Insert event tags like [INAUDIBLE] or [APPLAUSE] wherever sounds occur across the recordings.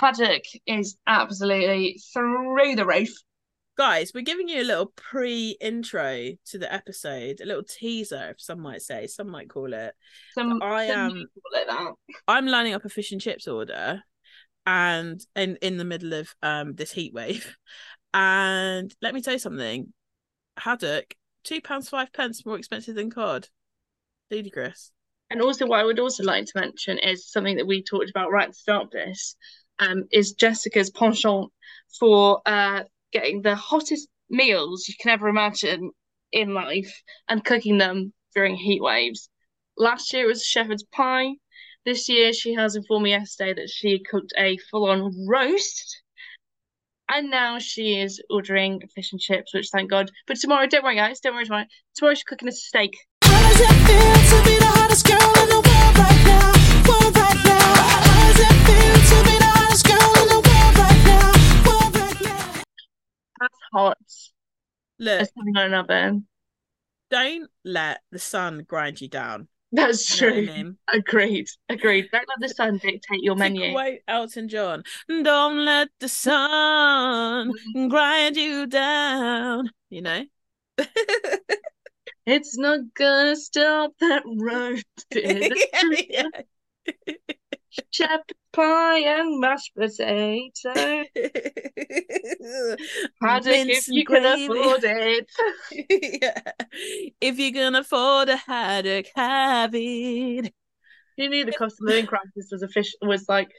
Guys, Haddock is absolutely through the roof. Guys, we're giving you a little pre-intro to the episode, a little teaser, if some might say, some might call it. Some, I some am- people Like that. I'm lining up a fish and chips order, and in in the middle of um this heat wave, and let me tell you something, haddock two pounds five pence more expensive than cod. Ludicrous. And also, what I would also like to mention is something that we talked about right at the start of this, um, is Jessica's penchant for uh getting the hottest meals you can ever imagine in life and cooking them during heat waves. Last year it was shepherd's pie. This year she has informed me yesterday that she cooked a full-on roast. And now she is ordering fish and chips, which thank God. But tomorrow, don't worry, guys, don't worry tomorrow. Tomorrow she's cooking a steak. How That's hot Look, as something on an oven. don't let the sun grind you down. That's You know I true. mean? Agreed. Agreed. Don't let the sun dictate your menu. quote Elton John, don't let the sun mm. grind you down. You know? It's not gonna stop that [LAUGHS] road. yeah, yeah. [LAUGHS] Shepherd pie and mashed potato. [LAUGHS] Haddock [LAUGHS] if you can afford it. yeah. If you can afford a haddock, have it. You knew the cost of living crisis was a fish was like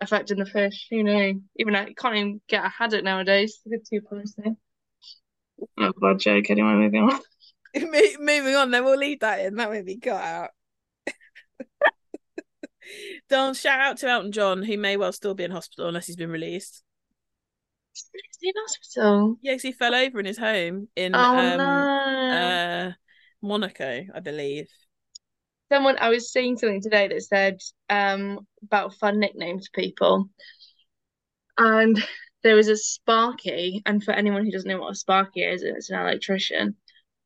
affecting the fish. You know, even I can't even get a haddock nowadays. Two pounds there. Oh god, joke. Anyway, moving on. [LAUGHS] Moving on, then we'll leave that in. That won't be cut out. Don't shout out to Elton John, who may well still be in hospital unless he's been released. Is he in hospital? Yeah, 'cause he fell over in his home in Oh um no. uh Monaco, I believe. Someone I was seeing something today that said um about fun nicknames for people. And [LAUGHS] there was a Sparky, and for anyone who doesn't know what a Sparky is, it's an electrician,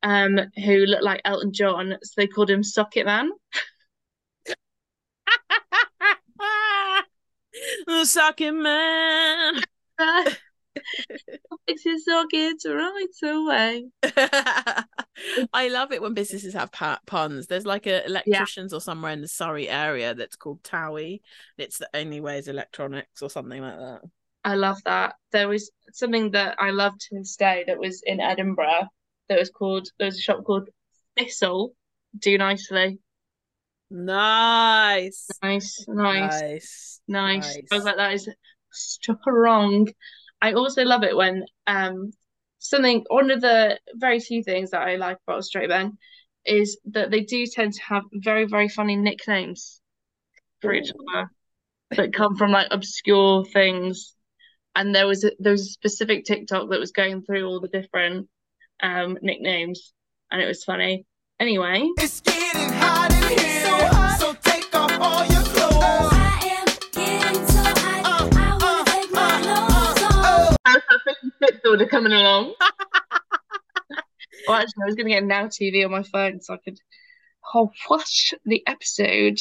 um, who looked like Elton John, so they called him Socket Man. [LAUGHS] [LAUGHS] Socket man. Fix his sockets right away. [LAUGHS] I love it when businesses have pa- puns. There's like a electricians or somewhere in the Surrey area that's called Towie. It's the only way is electronics or something like that. I love that. There was something that I loved to this day that was in Edinburgh that was called there was a shop called Thistle. Do nicely. Nice. Nice, nice. Nice. Nice. I was like, that is strong. I also love it when um something one of the very few things that I like about Straight Men is that they do tend to have very, very funny nicknames for each other that come from like obscure things. And there was a, there was a specific TikTok that was going through all the different um nicknames and it was funny. Anyway, It's getting hot in here. So hot. So take off all your clothes. I am getting so hot. Uh, I wanna uh, take my uh, clothes off. how's that fish and chips order coming along? [LAUGHS] Well, actually, I was going to get Now TV on my phone so I could oh, watch the episode.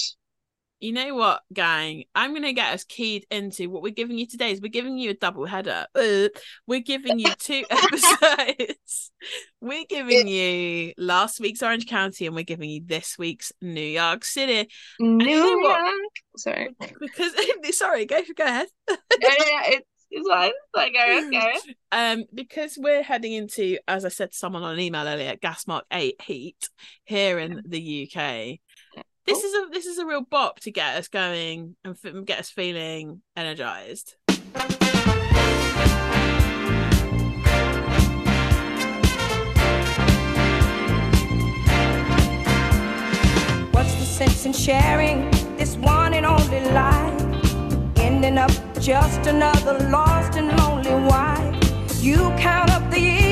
You know what, gang? I'm gonna get us keyed into what we're giving you today. Is we're giving you a double header. Uh, we're giving you two [LAUGHS] episodes. we're giving you last week's Orange County, and we're giving you this week's New York City. New know what? York. Sorry. [LAUGHS] Because [LAUGHS] sorry, go go ahead. yeah, yeah, it's, it's fine. Like, go, go. Um, because we're heading into, as I said to someone on an email earlier, gas mark eight heat here in the UK. This oh. is a this is a real bop to get us going and f- get us feeling energized. What's the sense in sharing this one and only life? Ending up just another lost and lonely wife. You count up the years,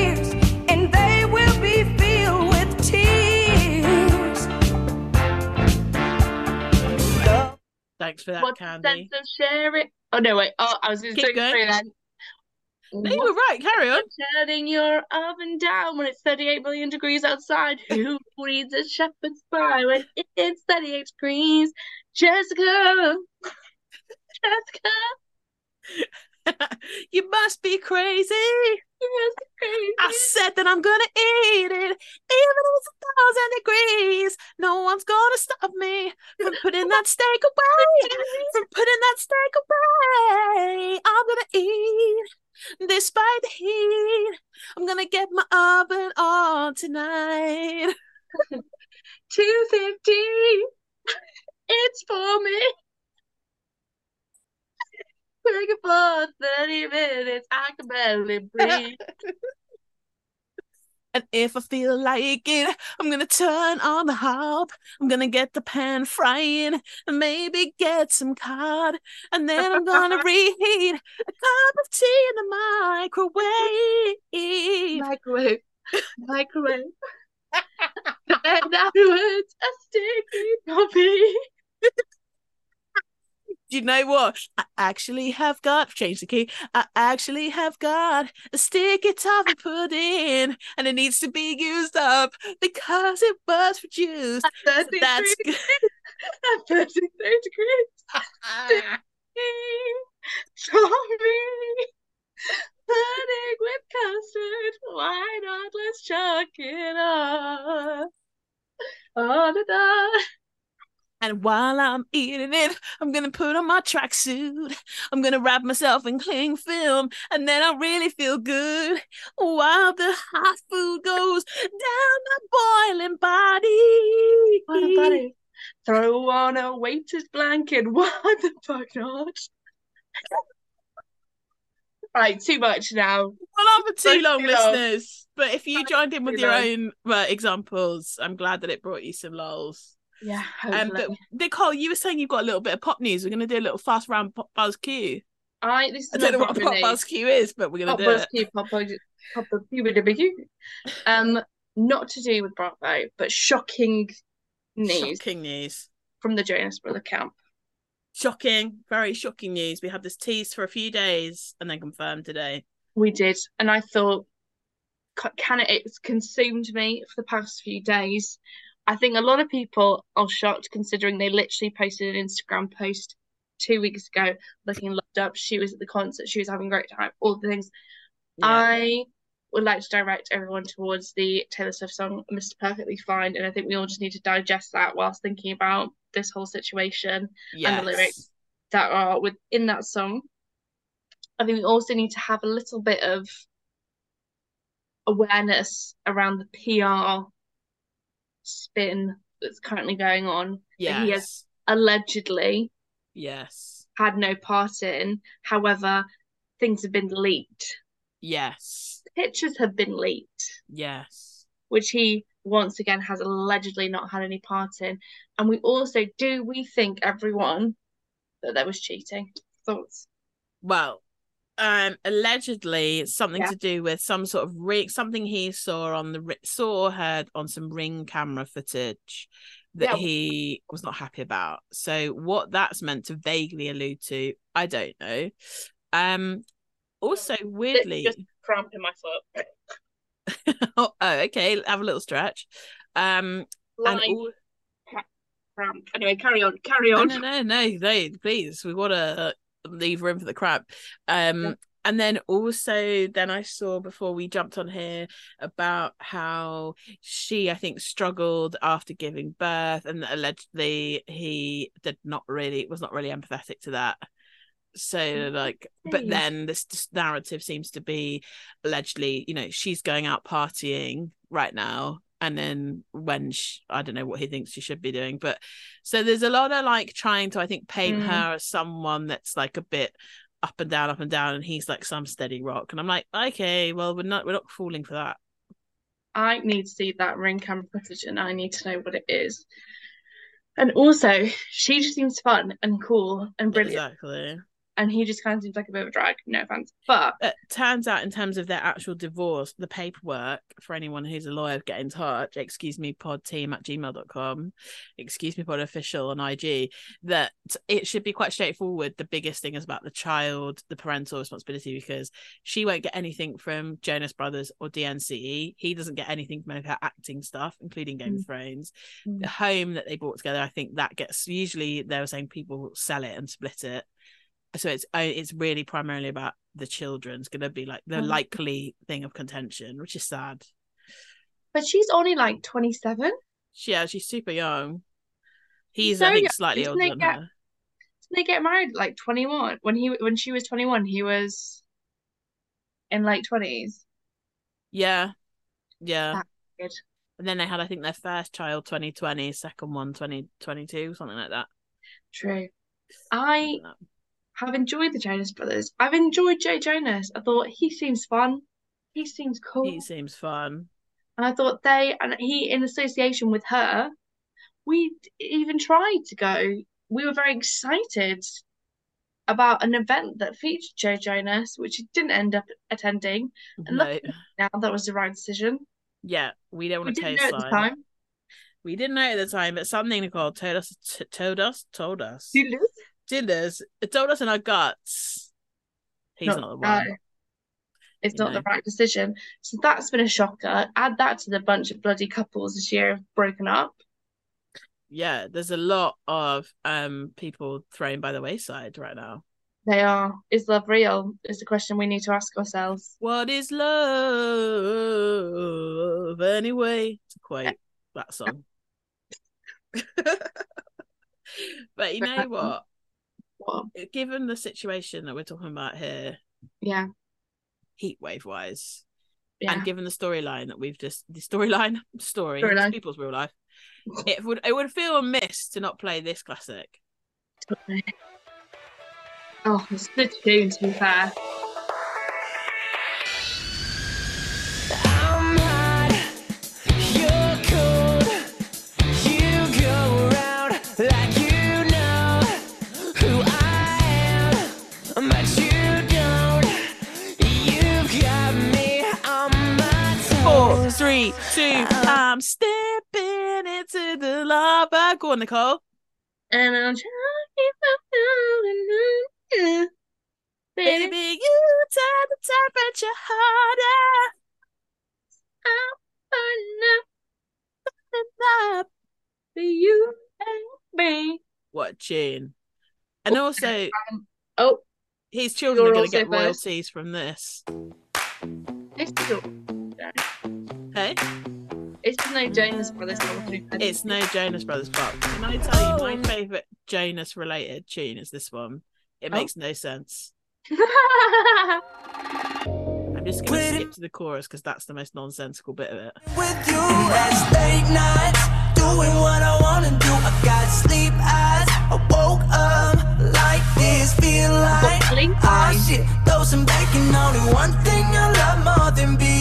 Thanks for that, What's the Candi. sense of sharing? Oh, no, wait. Oh, I was going to say then. No, you were right. Carry on. Turning your oven down when it's 38 million degrees outside. [LAUGHS] Who reads a shepherd's pie when it's 38 degrees? Jessica. Jessica, [LAUGHS] you must be crazy. You must be crazy. I said that I'm gonna eat it, even if it's a thousand degrees. No one's gonna stop me from putting that steak away. From putting that steak away. I'm gonna eat despite the heat. I'm gonna get my oven on tonight. [LAUGHS] 250. It's for me. Working for 30 minutes. I can barely breathe. [LAUGHS] And if I feel like it, I'm gonna turn on the hob. I'm gonna get the pan frying and maybe get some cod. And then I'm gonna [LAUGHS] reheat a cup of tea in the microwave. Microwave. Microwave. [LAUGHS] and afterwards, a sticky toffee. Do you know what? I actually have got, change the key. I actually have got a sticky top put in, and it needs to be used up because it was produced. So 33 that's good. [LAUGHS] At 33 degrees. Toffee. Pudding with custard. Why not? Let's chuck it on. On the dot. And while I'm eating it, I'm gonna put on my tracksuit. I'm gonna wrap myself in cling film, and then I'll really feel good while the hot food goes down my boiling body. A. Throw on a waiter's blanket. [LAUGHS] What the fuck not? Right, too much now. Well, on for too Too long, long. listeners. But if you joined in with your long. own uh, examples, I'm glad that it brought you some lols. Yeah, Um, but Nicole, you were saying you've got a little bit of pop news. We're gonna do a little fast round pop buzz Q. I this is I don't know what a pop news. buzz Q is, but we're gonna do buzz it. Q, pop buzz, pop buzz Q, bit of a Q. Um, not to do with Bravo, but shocking news Shocking news. from the Jonas Brother camp. Shocking, very shocking news. We had this teased for a few days and then confirmed today. We did, and I thought, can it? It's consumed me for the past few days. I think a lot of people are shocked considering they literally posted an Instagram post two weeks ago looking loved up. She was at the concert, she was having a great time, all the things. Yeah. I would like to direct everyone towards the Taylor Swift song Mr. Perfectly Fine, and I think we all just need to digest that whilst thinking about this whole situation yes. and the lyrics that are within that song. I think we also need to have a little bit of awareness around the PR spin that's currently going on. that he has allegedly Yes. had no part in. However, things have been leaked. Yes. Pictures have been leaked, Yes. which he once again has allegedly not had any part in. And we also do we think everyone that there was cheating? Thoughts? Well, um, allegedly something Yeah. to do with some sort of ring, something he saw on the saw or heard on some ring camera footage that Yeah. he was not happy about. So what that's meant to vaguely allude to, I don't know. Um, also weirdly, Just cramp in my foot. [LAUGHS] oh, oh, okay, have a little stretch. Um, and all, cramp. Anyway, carry on. Carry on. no, no, no, no, please, we want to leave room for the crab. Um, Yeah. and then also, then I saw before we jumped on here about how she, I think, struggled after giving birth, and that allegedly he did not really was not really empathetic to that. So, like, but then this, this narrative seems to be allegedly, you know, she's going out partying right now. And then when she, I don't know what he thinks she should be doing, but so there's a lot of like trying to, I think, paint Mm. her as someone that's like a bit up and down, up and down, and he's like some steady rock. And I'm like, okay, well, we're not, we're not falling for that. I need to see that ring camera footage and I need to know what it is. And also, she just seems fun and cool and brilliant. Exactly. And he just kind of seems like a bit of a drag. No offense. But It turns out, in terms of their actual divorce, the paperwork for anyone who's a lawyer, get in touch. Excuse me, pod team at gmail.com. Excuse me, pod official on IG. That it should be quite straightforward. The biggest thing is about the child, the parental responsibility, because she won't get anything from Jonas Brothers or DNCE. He doesn't get anything from any of her acting stuff, including Game of Thrones. Mm. The home that they bought together, I think that gets usually they were saying people sell it and split it So it's it's really primarily about the children. It's gonna be like the Mm. likely thing of contention, which is sad. But she's only like 27. Yeah, she's super young. He's So I think young. slightly older than get- her. Didn't they get married like 21? When he when she was 21, he was in late 20s. Yeah, yeah. And then they had, I think, their first child 2020, second one 2022, something like that. True. I have enjoyed the Jonas Brothers. I've enjoyed Joe Jonas. I thought he seems fun. He seems cool. He seems fun. And I thought they and he in association with her, we even tried to go. We were very excited about an event that featured Joe Jonas, which he didn't end up attending. And No, now that was the right decision. yeah, we don't We want to didn't know at the time. We didn't know at the time, but something Nicole told us, t- told us, told us, did us, it told us in our guts. He's not, the one. no. It's You not the right decision. So that's been a shocker. Add that to the bunch of bloody couples this year have broken up. Yeah, there's a lot of um people thrown by the wayside right now. They are. Is love real? Is the question we need to ask ourselves. What is love anyway? To quote that song. [LAUGHS] but you know [LAUGHS] what? Given the situation that we're talking about here, Yeah. heatwave wise, Yeah. and given the storyline that we've just the storyline [LAUGHS] story, Storyline. people's real life, it would it would feel amiss to not play this classic. [LAUGHS] Oh, it's a good tune to be fair. Three, two, I'm um, stepping into the lava. Go on, Nicole. And I'll try to Baby, Baby, you turn the temperature harder. I'm burning up for you and me. What a tune. And also, Oh, his children You're going to get first. royalties from this. it's still, Hey? it's no Jonas Brothers song. It's no Jonas Brothers, but can I tell you my favourite Jonas related tune is this one? It Oh. makes no sense. [LAUGHS] I'm just going to Quit skip to the chorus because that's the most nonsensical bit of it. with you last late nights, doing what I wanna do. I got sleep eyes. I woke up like this, feel like sleep ah eyes. shit. Throw some bacon on it. One thing I love more than being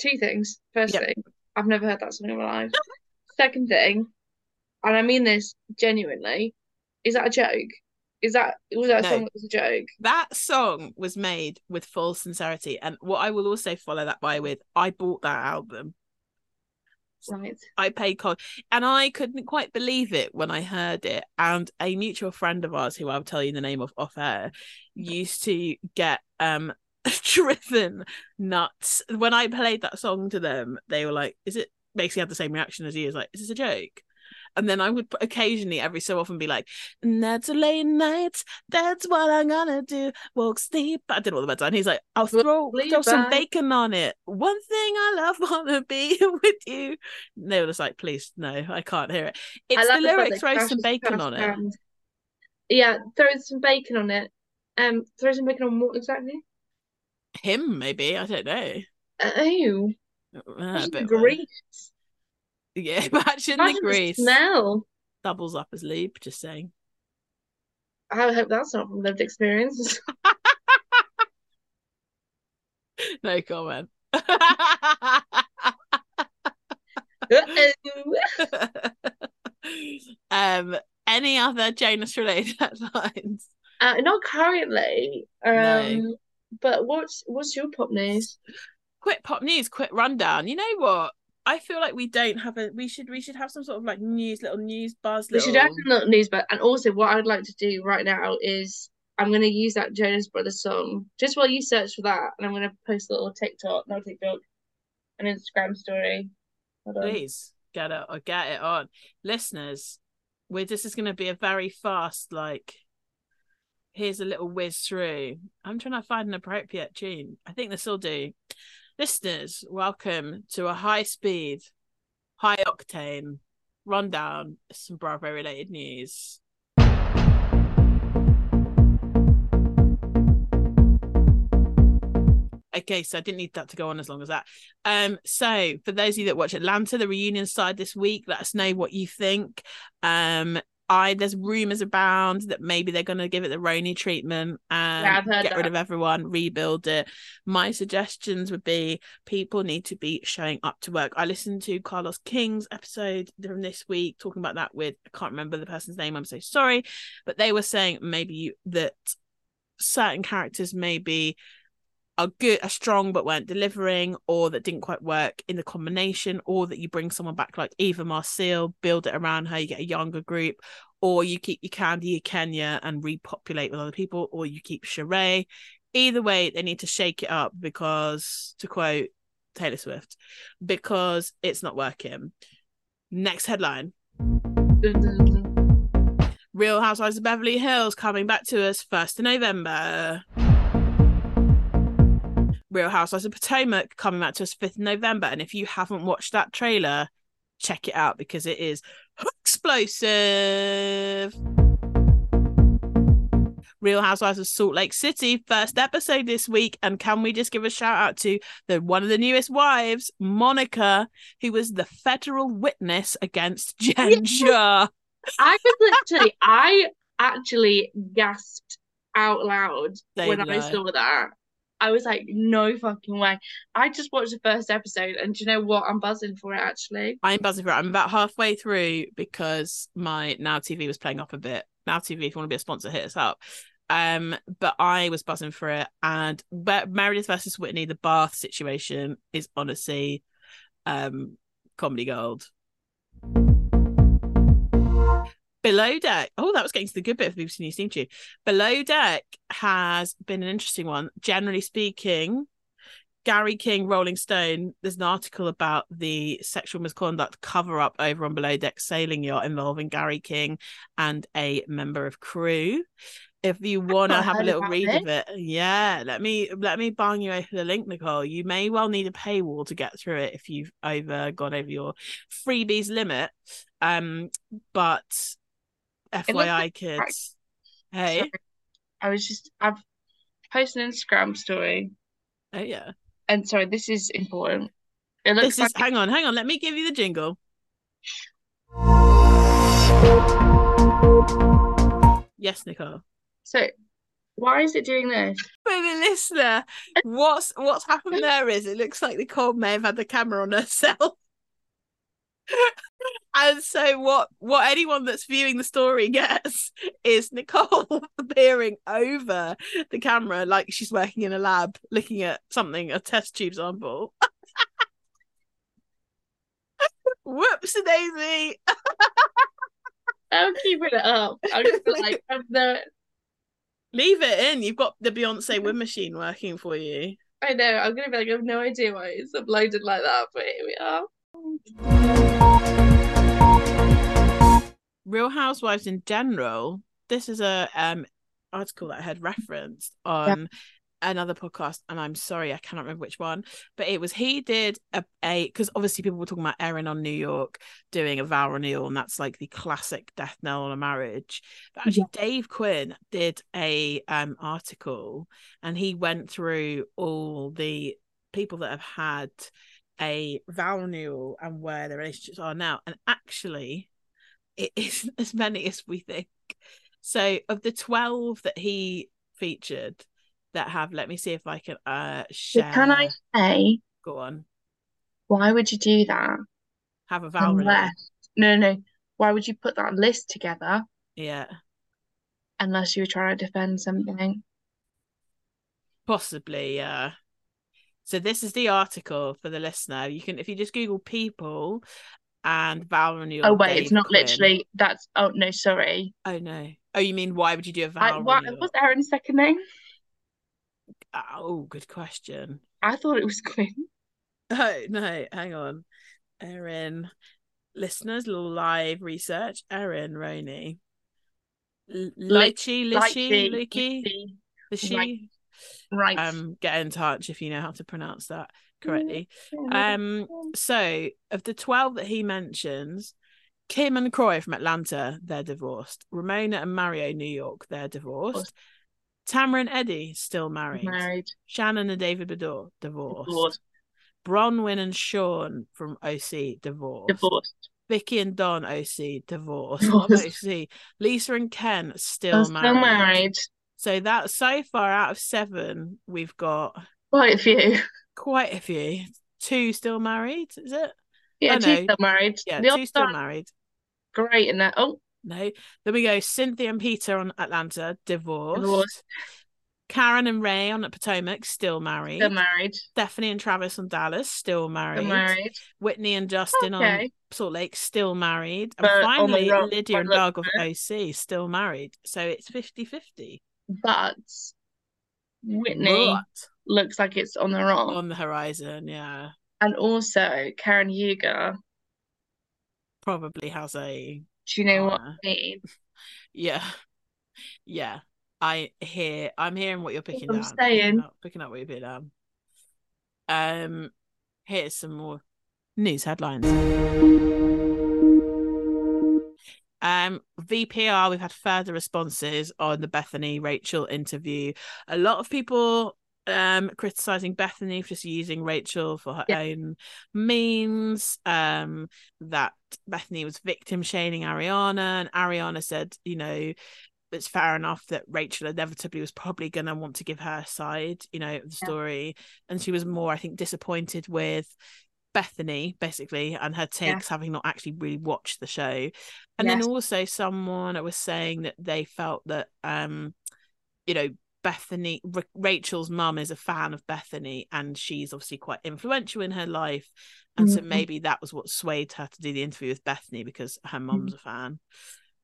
Two things. First Yep. thing, I've never heard that song in my life. [LAUGHS] Second thing, and I mean this genuinely, is that a joke? Is that was that a No. song that was a joke? That song was made with full sincerity. And what I will also follow that by with, I bought that album. Right. I paid cost, and I couldn't quite believe it when I heard it. And a mutual friend of ours, who I'll tell you the name of off air, used to get um [LAUGHS] driven nuts when I played that song to them. They were like, "Is it?" Basically, had the same reaction as you. Is like, "Is this a joke?" And then I would occasionally, every so often, be like, "And that's a late night. That's what I'm gonna do. Won't sleep." I did all the words, and he's like, "I'll throw throw some bacon on it. One thing I love [LAUGHS] wanna be [LAUGHS] with you." And they were just like, "Please, no, I can't hear it." It's the lyrics. Throw some bacon Crash on it. Yeah, throw some bacon on it. Um, throw some bacon on what exactly? Him, maybe. I don't know. Oh, Uh, a imagine bit the weird. grease. Yeah, imagine, [LAUGHS] Imagine the the grease smell. doubles up as lube. Just saying. I hope that's not from lived experience. [LAUGHS] No comment. [LAUGHS] Um, any other Jonas related headlines? Uh, not currently. Um, No. But what's what's your pop news? Quick pop news, quick rundown. You know what? I feel like we don't have a. We should. We should have some sort of like news, little news buzz. We Little... should have a little news, but and also what I would like to do right now is I'm going to use that Jonas Brothers song just while you search for that, and I'm going to post a little TikTok, not TikTok, an Instagram story. Please get it or get it on, listeners. We're this is going to be a very fast like. Here's a little whiz through. I'm trying to find an appropriate tune. I think this will do. Listeners, welcome to a high speed, high octane rundown of some Bravo related news. Okay, so I didn't need that to go on as long as that. Um, so for those of you that watch Atlanta, the reunion side this week, let us know what you think. Um, I there's rumors abound that maybe they're going to give it the RHONY treatment and Yeah, get rid of everyone, rebuild it. My suggestions would be people need to be showing up to work. I listened to Carlos King's episode from this week talking about that with I can't remember the person's name. I'm so sorry, but they were saying maybe that certain characters maybe are good are strong but weren't delivering or that didn't quite work in the combination or that you bring someone back like Eva Marcille build it around her you get a younger group or you keep your Kandi your Kenya and repopulate with other people or you keep Sheree. Either way they need to shake it up because to quote Taylor Swift because it's not working. Next headline. [LAUGHS] Real Housewives of Beverly Hills coming back to us 1st of November. Real Housewives of Potomac coming back to us 5th November. And if you haven't watched that trailer, check it out because it is explosive. Real Housewives of Salt Lake City, first episode this week. And can we just give a shout out to the one of the newest wives, Monica, who was the federal witness against [LAUGHS] Jen. I was literally, I actually gasped out loud Same when I saw that. I was like, no fucking way. I just watched the first episode, and do you know what? I'm buzzing for it actually. I'm buzzing for it. I'm about halfway through because my Now TV was playing up a bit. Now TV, if you want to be a sponsor, hit us up. Um, but I was buzzing for it, and Meredith versus Whitney, the Bath situation is honestly, um, comedy gold. Below Deck. Oh, that was getting to the good bit of BBC News Team Tune. Below Deck has been an interesting one. Generally speaking, Gary King, Rolling Stone, there's an article about the sexual misconduct cover up over on Below Deck sailing yacht involving Gary King and a member of crew. If you want to have a little read of it, yeah, let me let me bang you over the link, Nicole. You may well need a paywall to get through it if you've over gone over your freebies limit. Um, but FYI, kids, hey, Sorry. I was just I've posted an Instagram story, oh yeah, and sorry, this is important. It looks this is like hang on, hang on. Let me give you the jingle. Yes, Nicole. so. Why is it doing this? For the listener, what's what's happened [LAUGHS] there is it looks like Nicole may have had the camera on herself. [LAUGHS] and so what what anyone that's viewing the story [LAUGHS] gets is Nicole [LAUGHS] appearing over the camera like she's working in a lab looking at something, a test tube sample. [LAUGHS] Whoops daisy. I'm keeping it up. I'm just like I've no. Leave it in. You've got the Beyonce wind machine working for you. I know. I'm gonna be like I have no idea why it's uploaded like that, but here we are. Real Housewives in general, this is a um article that I had referenced on another podcast, and I'm sorry I cannot remember which one, but it was he did a because obviously people were talking about Erin on New York doing a vow renewal, and that's like the classic death knell on a marriage. But actually, Dave Quinn did a um article, and he went through all the people that have had a vow renewal and where their relationships are now, and actually it isn't [LAUGHS] as many as we think. So of the 12 that he featured that have, let me see if I can uh share. can I say go on? why would you do that? Have a vow renewal. Unless no, no, no. Why would you put that list together Yeah, unless you were trying to defend something? possibly. Yeah. So this is the article for the listener. You can if you just Google people and Val Renewal. Oh wait, Dave it's not Quinn- literally. That's oh no, sorry. Oh no. Oh, you mean why would you do a Val I, what Renewal? what's Erin's second name? Oh, good question. I thought it was Quinn. [LAUGHS] Oh no, hang on. Erin, listeners, little live research. Erin Roney. Lychee, Lychee, Lychee, she? Right. Um, get in touch if you know how to pronounce that correctly. Um, so of the twelve that he mentions, Kim and Kroy from Atlanta, they're divorced. Ramona and Mario, New York, they're divorced. Tamara and Eddie still married. married. Shannon and David Beador, divorced. Divorced. Braunwyn and Sean from OC, divorced. Divorced. Vicki and Donn, OC, divorced. Divorced. OC. Lisa and Ken, still Still married. married. So that so far out of seven, we've got Quite a few. Quite a few. Two still married, is it? Yeah, Oh, two no. still married. Yeah, the two still married. Great in that. Oh, No. Then we go Cynthia and Peter on Atlanta, divorced. Divorced. Karen and Ray on the Potomac, still married. still married. Stephanie and Travis on Dallas, still married. Still married. Whitney and Justin on Okay. Salt Lake, still married. And But on finally, rock Lydia and Doug of OC, still married. So it's 50 50. But Whitney looks like it's on the wrong. on the horizon. Yeah. and also Karen Huger. Probably has a. Do you know what. I mean? [LAUGHS] Yeah. Yeah. I hear, I'm hearing what you're picking up. I'm down. saying. Picking up, picking up what you're picking down. Um, here's some more news headlines. Um, VPR, we've had further responses on the Bethany Rachel interview. A lot of people um criticizing Bethany for just using Rachel for her Yeah. own means. Um, that Bethany was victim shaming Ariana, and Ariana said, you know, it's fair enough that Rachel inevitably was probably going to want to give her side, you know, of the Yeah. story. And she was more, I think, disappointed with Bethany, basically, and her takes, having not actually really watched the show. And then also someone was saying that they felt that, um, you know, Bethany, R- Rachel's mum is a fan of Bethany, and she's obviously quite influential in her life. And so Mhm. maybe that was what swayed her to do the interview with Bethany because her Mm-hmm. mum's a fan.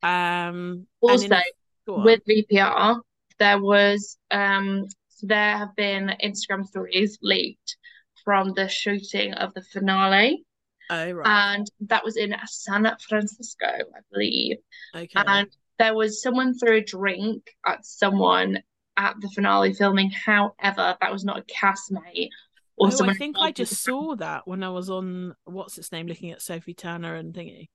Um, Also, in a- go on. with VPR, there was um there have been Instagram stories leaked from the shooting of the finale, oh right, and that was in San Francisco, I believe. okay, And there was someone threw a drink at someone at the finale filming. However, that was not a castmate or oh, I think I just saw that when I was on what's its name, looking at Sophie Turner and thingy.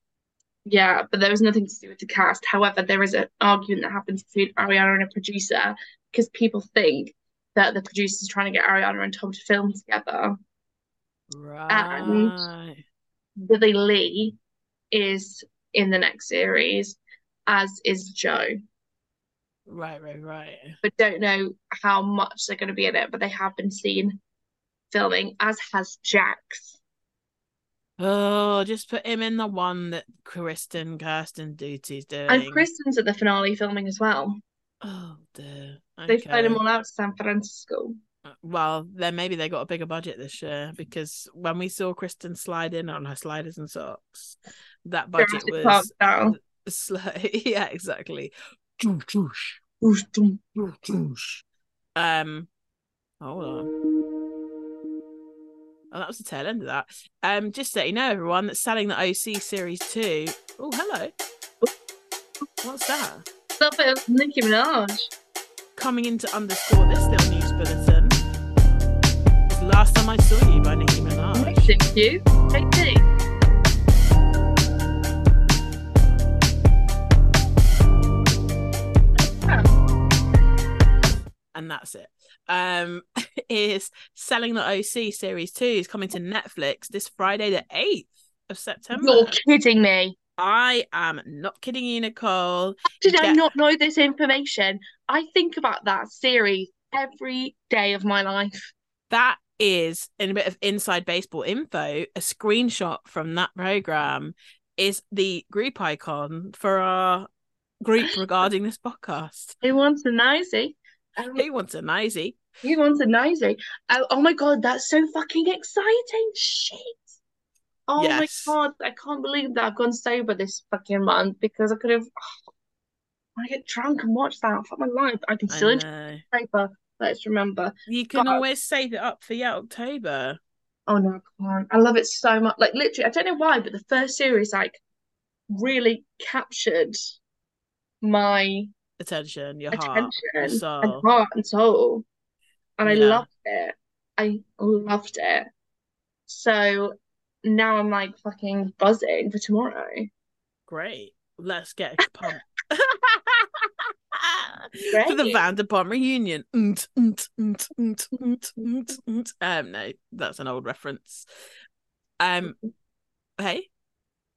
Yeah, but there was nothing to do with the cast. However, there is an argument that happens between Ariana and a producer because people think that the producer's trying to get Ariana and Tom to film together. Right. And Billie Lee is in the next series, as is Joe. Right, right, right. But don't know how much they're going to be in it, but they have been seen filming, as has Jax. Oh, just put him in the one that Kristen Kirsten Duty's doing. And Kristen's at the finale filming as well. Oh dear. They've flown them Okay. all out to San Francisco. Uh, well, then maybe they got a bigger budget this year because when we saw Kristen slide in on her sliders and socks, that budget Jurassic was [LAUGHS] [LAUGHS] yeah, exactly. Um, hold on. Oh, that was the tail end of that. Um, just to let you know, everyone, that's selling the OC Series 2. Oh, hello. What's that? Stop it, Nicki Minaj. Coming into underscore this little news bulletin. It's last time I saw you by Nicki Minaj. Thank you. Hey, and that's it. Um, [LAUGHS] is selling the OC series two is coming to Netflix this Friday, the eighth of September. You're kidding me. I am not kidding you, Nicole. Did I not know this information? I think about that series every day of my life. That is in a bit of inside baseball info. A screenshot from that program is the group icon for our group [LAUGHS] regarding this podcast. Who wants a nosy? Um, Who wants a nosy? You wanted nosy. Oh, oh my god, that's so fucking exciting! Shit. Oh Yes. my god, I can't believe that I've gone sober this fucking month because I could have. [SIGHS] I get drunk and watch that. Fuck my life. I can I still enjoy know. paper. Let's remember. You can God. always save it up for yeah October. Oh no, I can't. I love it so much. Like literally, I don't know why, but the first series like really captured my Attention, your heart, attention and soul. heart and soul, and I Yeah. loved it. I loved it. So now I'm like fucking buzzing for tomorrow. Great. Let's get [LAUGHS] a pump. [LAUGHS] For the. Vanderpump reunion. Um, no, that's an old reference. Um, hey,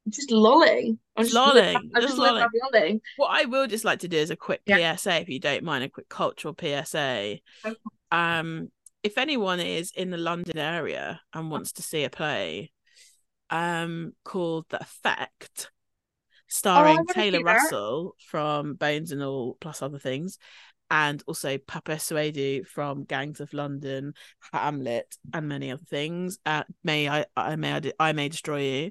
Just lolling. I'm Just lolling, I'm just just lolling. lolling. what I will just like to do is a quick Yeah. PSA, if you don't mind, a quick cultural PSA. Okay. Um, if anyone is in the London area and wants to see a play, um, called The Effect, starring wanna Taylor. Russell from Bones and All, plus other things, and also Paapa Essiedu from Gangs of London, Hamlet, and many other things. Uh, may I, I may, I, I may destroy you.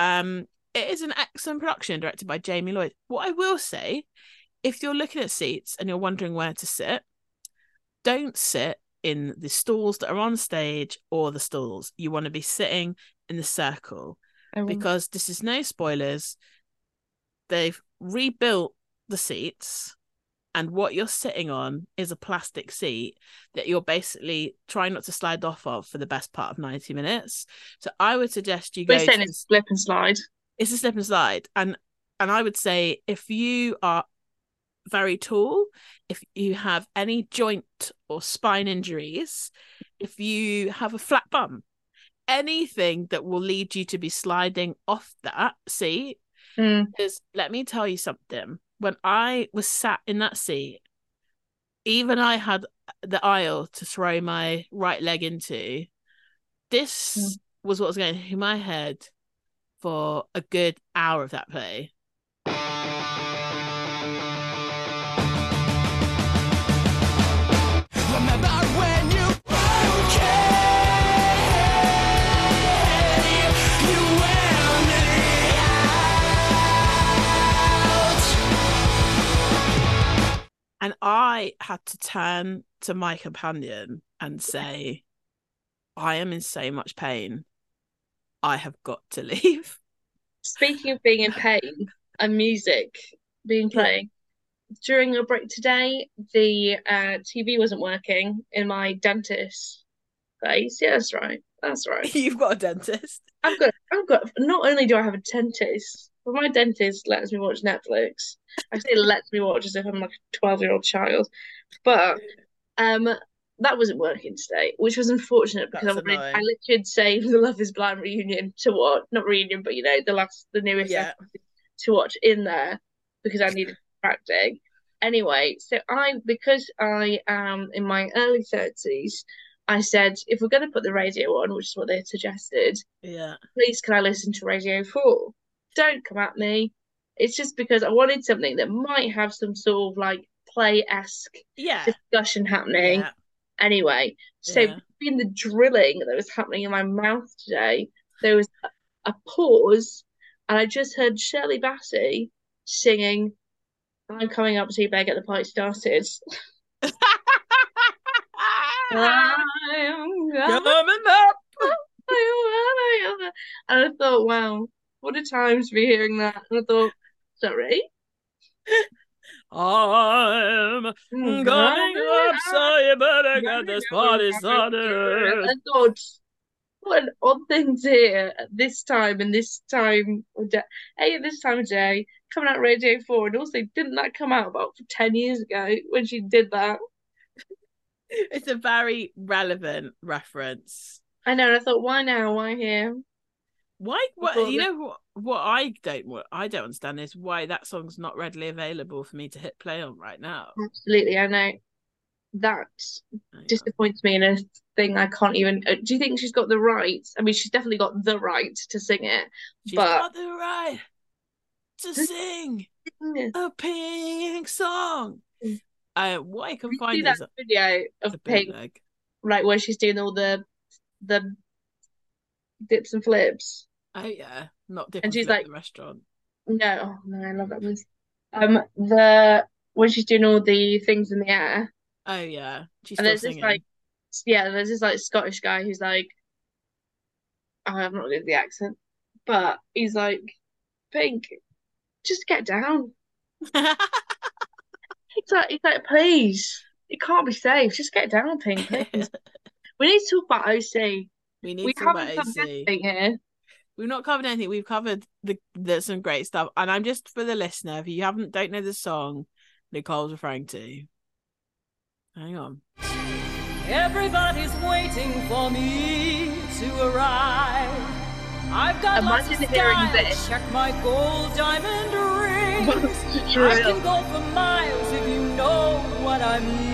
Um, it is an excellent production directed by Jamie Lloyd. What I will say, if you're looking at seats and you're wondering where to sit, don't sit in the stalls that are on stage or the stalls. You want to be sitting in the circle will- because this is no spoilers. They've rebuilt the seats, and what you're sitting on is a plastic seat that you're basically trying not to slide off of for the best part of 90 minutes. So I would suggest you go We're to saying the it's slip and slide. it's a slip and slide and and i would say if you are very tall if you have any joint or spine injuries if you have a flat bum anything that will lead you to be sliding off that seat Mm. because let me tell you something when i was sat in that seat even i had the aisle to throw my right leg into this Mm. was what was going through my head for a good hour of that play and i had to turn to my companion and say i am in so much pain i have got to leave [LAUGHS] Speaking of being in pain and music being Yeah. playing, during a break today, the uh, TV wasn't working in my dentist place. Yeah, that's right. That's right. [LAUGHS] you've got a dentist I've got, I've got. Not only do I have a dentist, but my dentist lets me watch Netflix. I say lets me watch as if I'm like a twelve-year-old child, but um, that wasn't working today, which was unfortunate because I That's wanted, annoying. I literally had saved the Love Is Blind reunion to watch, not reunion, but you know the last, the newest Yeah. episode to watch in there because I [LAUGHS] needed distracting. Anyway, so I because I am in my early thirties, I said if we're going to put the radio on, which is what they suggested, yeah please can I listen to Radio 4? Don't come at me. It's just because I wanted something that might have some sort of like play-esque yeah discussion happening. yeah Anyway, so Yeah. between the drilling that was happening in my mouth today, there was a, pause, and I just heard Shirley Bassey singing, I'm coming up to you, better get the party started. [LAUGHS] [LAUGHS] I'm coming up And I thought, wow, what a time to be hearing that. And I thought, sorry. [LAUGHS] i'm hmm, going, coming up so you better get this party I started thought, what an odd thing to hear at this time and this time of day. Hey, at this time of day, coming out Radio 4. And also, didn't that come out about 10 years ago when she did that? [LAUGHS] it's a very relevant reference I know, and I thought, why now? Why here? Why? What you know? What, what I don't what I don't understand is why that song's not readily available for me to hit play on right now. Absolutely, I know. That on. disappoints me in a thing I can't even. uh, Do you think she's got the right? I mean, she's definitely got the right to sing it. She's but- got the right to sing a pink song. Uh, what I can You find that is video of Pink, bootleg. like where she's doing all the the dips and flips. Oh yeah, not different. And she's like- the restaurant. No, oh, no, I love that movie. Um, the when she's doing all the things in the air, Oh yeah, she's and there's this like, yeah, there's this like Scottish guy who's like, oh, I'm not good the accent, but he's like, Pink, just get down. [LAUGHS] He's like, he's like, please, it can't be safe. Just get down, Pink. [LAUGHS] We need to talk about OC. we need We to talk about OC. here. We've not covered anything. We've covered the there's some great stuff. And I'm just for the listener, if you haven't don't know the song Nicole's referring to. Hang on. Everybody's waiting for me to arrive. I've got lots of Imagine hearing style. this. Check my gold diamond [LAUGHS] ring. I can go for miles if you know what I mean.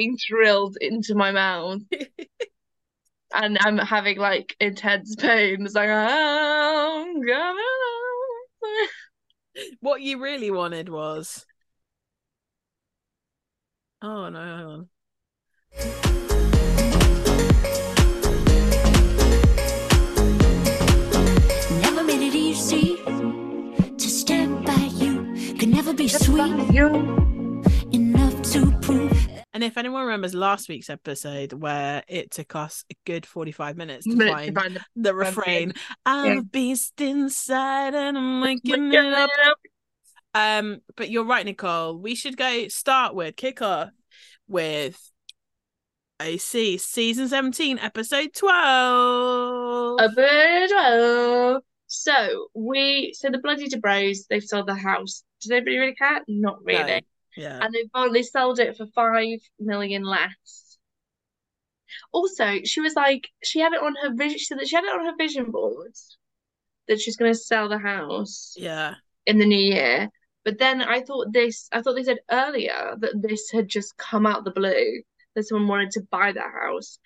Being drilled into my mouth. [LAUGHS] and I'm having like intense pain. It's like, I'm coming [LAUGHS] up. What you really wanted was Oh no, hang on. Never made it easy to stand by you. Could never be sweet You. enough to prove. And if anyone remembers last week's episode where it took us a good 45 minutes to find find the the refrain, I'm Yeah. a beast inside and I'm making it up. Um, but you're right, Nicole. We should go start with kick off with OC season 17, episode 12. A bird. oh. So we, so the bloody Dubrows, they've sold the house. Does anybody really care? Not No. Yeah. And they've only sold it for five million less. Also, she was like, she had it on her vision. She said that she had it on her vision boards that she's going to sell the house Yeah. in the new year. But then I thought this, I thought they said earlier that this had just come out the blue that someone wanted to buy that house.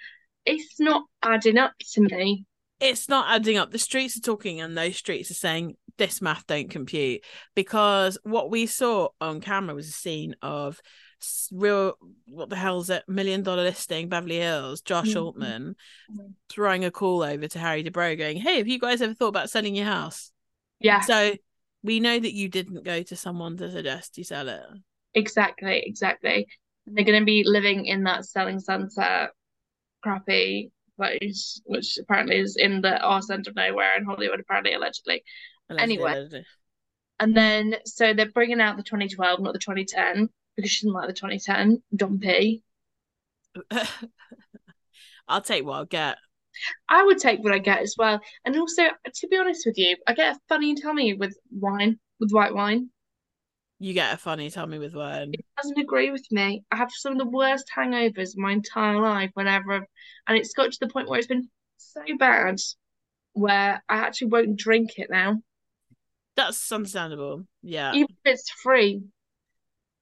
It's not adding up to me. It's not adding up. The streets are talking, and those streets are saying this math don't compute because what we saw on camera was a scene of real what the hell's is it million dollar listing Beverly Hills Josh Mhm. Altman throwing a call over to Harry Dubrow going hey have you guys ever thought about selling your house Yeah, so we know that you didn't go to someone to suggest you sell it exactly, exactly. And they're going to be living in that selling sunset crappy place, which apparently is in the arse end of nowhere in Hollywood, apparently, allegedly. Allegedly, Anyway. allegedly. And then, so they're bringing out the 2012, not the 2010, because she didn't like the 2010. Dumpy. [LAUGHS] I'll take what I'll get I would take what I get as well. And also, to be honest with you, I get a funny tummy with wine, with white wine. You get a funny tummy with one It doesn't agree with me. I have some of the worst hangovers of my entire life whenever I've, and it's got to the point where it's been so bad where I actually won't drink it now. that's understandable yeah Even if it's free,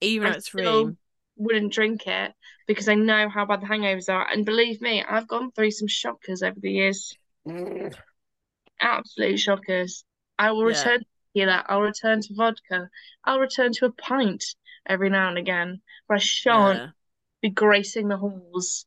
even if it's free still wouldn't drink it because I know how bad the hangovers are. And believe me, I've gone through some shockers over the years. Mm. Absolute shockers. I will Yeah. return to tequila. I'll return to vodka. I'll return to a pint every now and again, but I shan't Yeah. be gracing the halls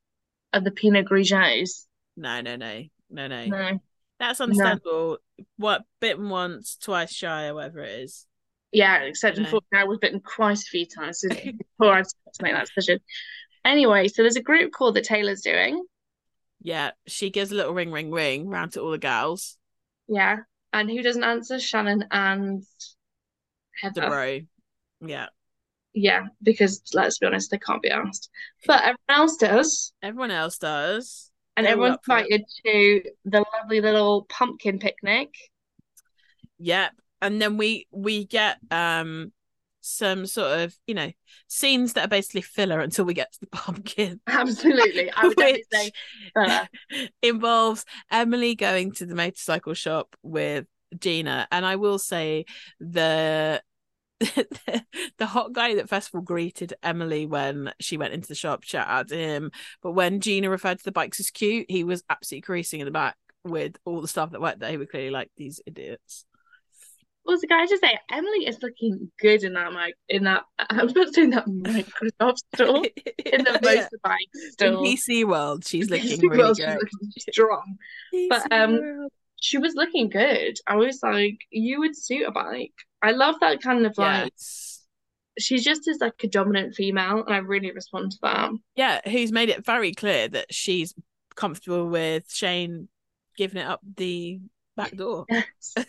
of the Pinot Grigios. no no no no no No. That's understandable. What bitten once, twice shy, or whatever it is. Yeah, except unfortunately I was bitten quite a few times so [LAUGHS] before I started to make that decision. Anyway, so there's a group call that Taylor's doing. Yeah, she gives a little ring, ring, ring round to all the girls. Yeah. And who doesn't answer? Shannon and The Heather. bro. Yeah, Yeah, because let's be honest, they can't be asked. But everyone else does. everyone else does. And They're everyone's invited to the lovely little pumpkin picnic. Yep. And then we we get um some sort of you know scenes that are basically filler until we get to the [LAUGHS] pumpkin. Absolutely. I would definitely say filler. [LAUGHS] involves Emily going to the motorcycle shop with Gina. And I will say the [LAUGHS] the hot guy that first of all greeted Emily when she went into the shop, shout out to him. But when Gina referred to the bikes as cute, he was absolutely creasing in the back with all the stuff that worked there. He were clearly like these idiots. Was the guy to say Emily is looking good in that mic in that [LAUGHS] I was about to say that Microsoft [LAUGHS] store in the Yeah. motorbike In store. PC world, she's looking She really good. looking strong. But, um, world. She was looking good. I was like, you would suit a bike. I love that kind of like yes. she's just as like a dominant female, and I really respond to that. Yeah, who's made it very clear that she's comfortable with Shane giving it up the back door. Yes. [LAUGHS]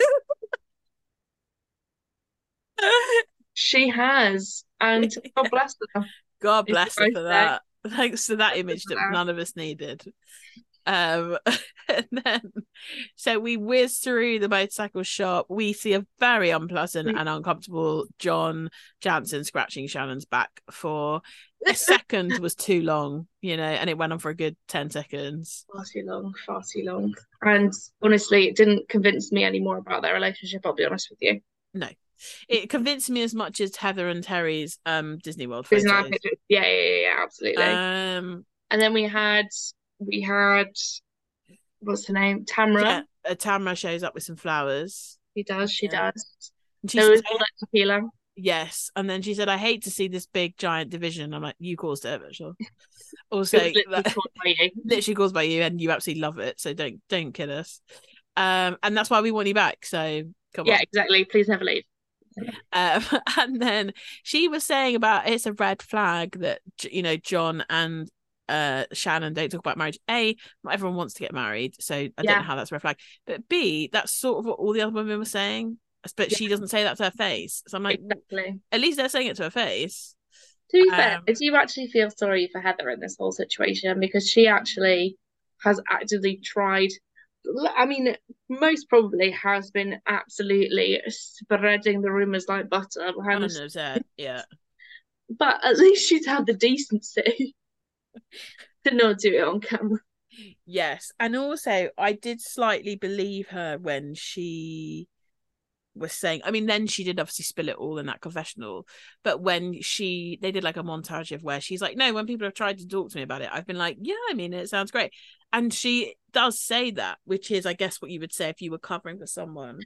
She has, and God bless her. God bless her for that. Thanks to that image that none of us needed. Um, [LAUGHS] and then so we whiz through the motorcycle shop. We see a very unpleasant and uncomfortable John Janssen scratching Shannon's back for a second was [LAUGHS] too long, you know, and it went on for a good 10 seconds. Far too long, far too long. And honestly, it didn't convince me any more about their relationship, I'll be honest with you. It convinced me as much as Heather and Terry's um Disney World photos. Yeah, yeah, yeah, yeah, absolutely. Um and then we had we had what's her name? Tamra. yeah, uh, Tamara shows up with some flowers. She does, she Yeah. does. And she There was all that tequila. Yes, and then she said, "I hate to see this big giant division." I'm like, "You caused it, Mitchell." [LAUGHS] Also, It literally that- caused by you. [LAUGHS] literally caused by you, and you absolutely love it. So don't don't kid us. Um, and that's why we want you back. So come Yeah, on. exactly. Please never leave. Um, [LAUGHS] and then she was saying about it's a red flag that you know John and uh Shannon don't talk about marriage. A, not everyone wants to get married, so I don't know how that's a red flag. But B, that's sort of what all the other women were saying. But she doesn't say that to her face. So I'm like, Exactly. at least they're saying it to her face. To be fair, Um, I do actually feel sorry for Heather in this whole situation because she actually has actively tried. I mean, most probably has been absolutely spreading the rumors like butter behind 100%, yeah. but at least she's had the decency [LAUGHS] to not do it on camera. Yes, and also I did slightly believe her when she was saying. I mean, then she did obviously spill it all in that confessional, but when she they did like a montage of where she's like, "No, when people have tried to talk to me about it, I've been like, yeah, I mean, it sounds great," and she does say that, which is, I guess, what you would say if you were covering for someone.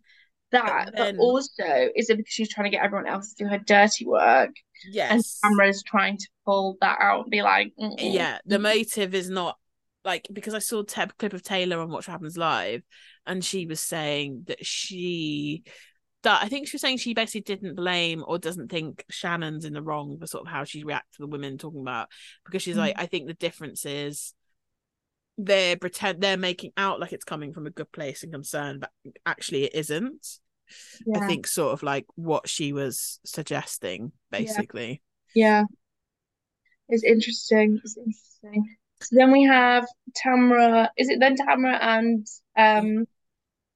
That, but then- also, is it because she's trying to get everyone else to do her dirty work yes and Tamra's trying to pull that out and be like, "Mm-mm." yeah the motive is not like because i saw a clip of taylor on watch What happens live and she was saying that she that i think she was saying she basically didn't blame or doesn't think shannon's in the wrong for sort of how she reacts to the women talking about because she's like i think the difference is they're pretend they're making out like it's coming from a good place and concern but actually it isn't i think sort of like what she was suggesting basically Yeah. It's interesting. It's interesting. So then we have Tamra. Is it then Tamra and um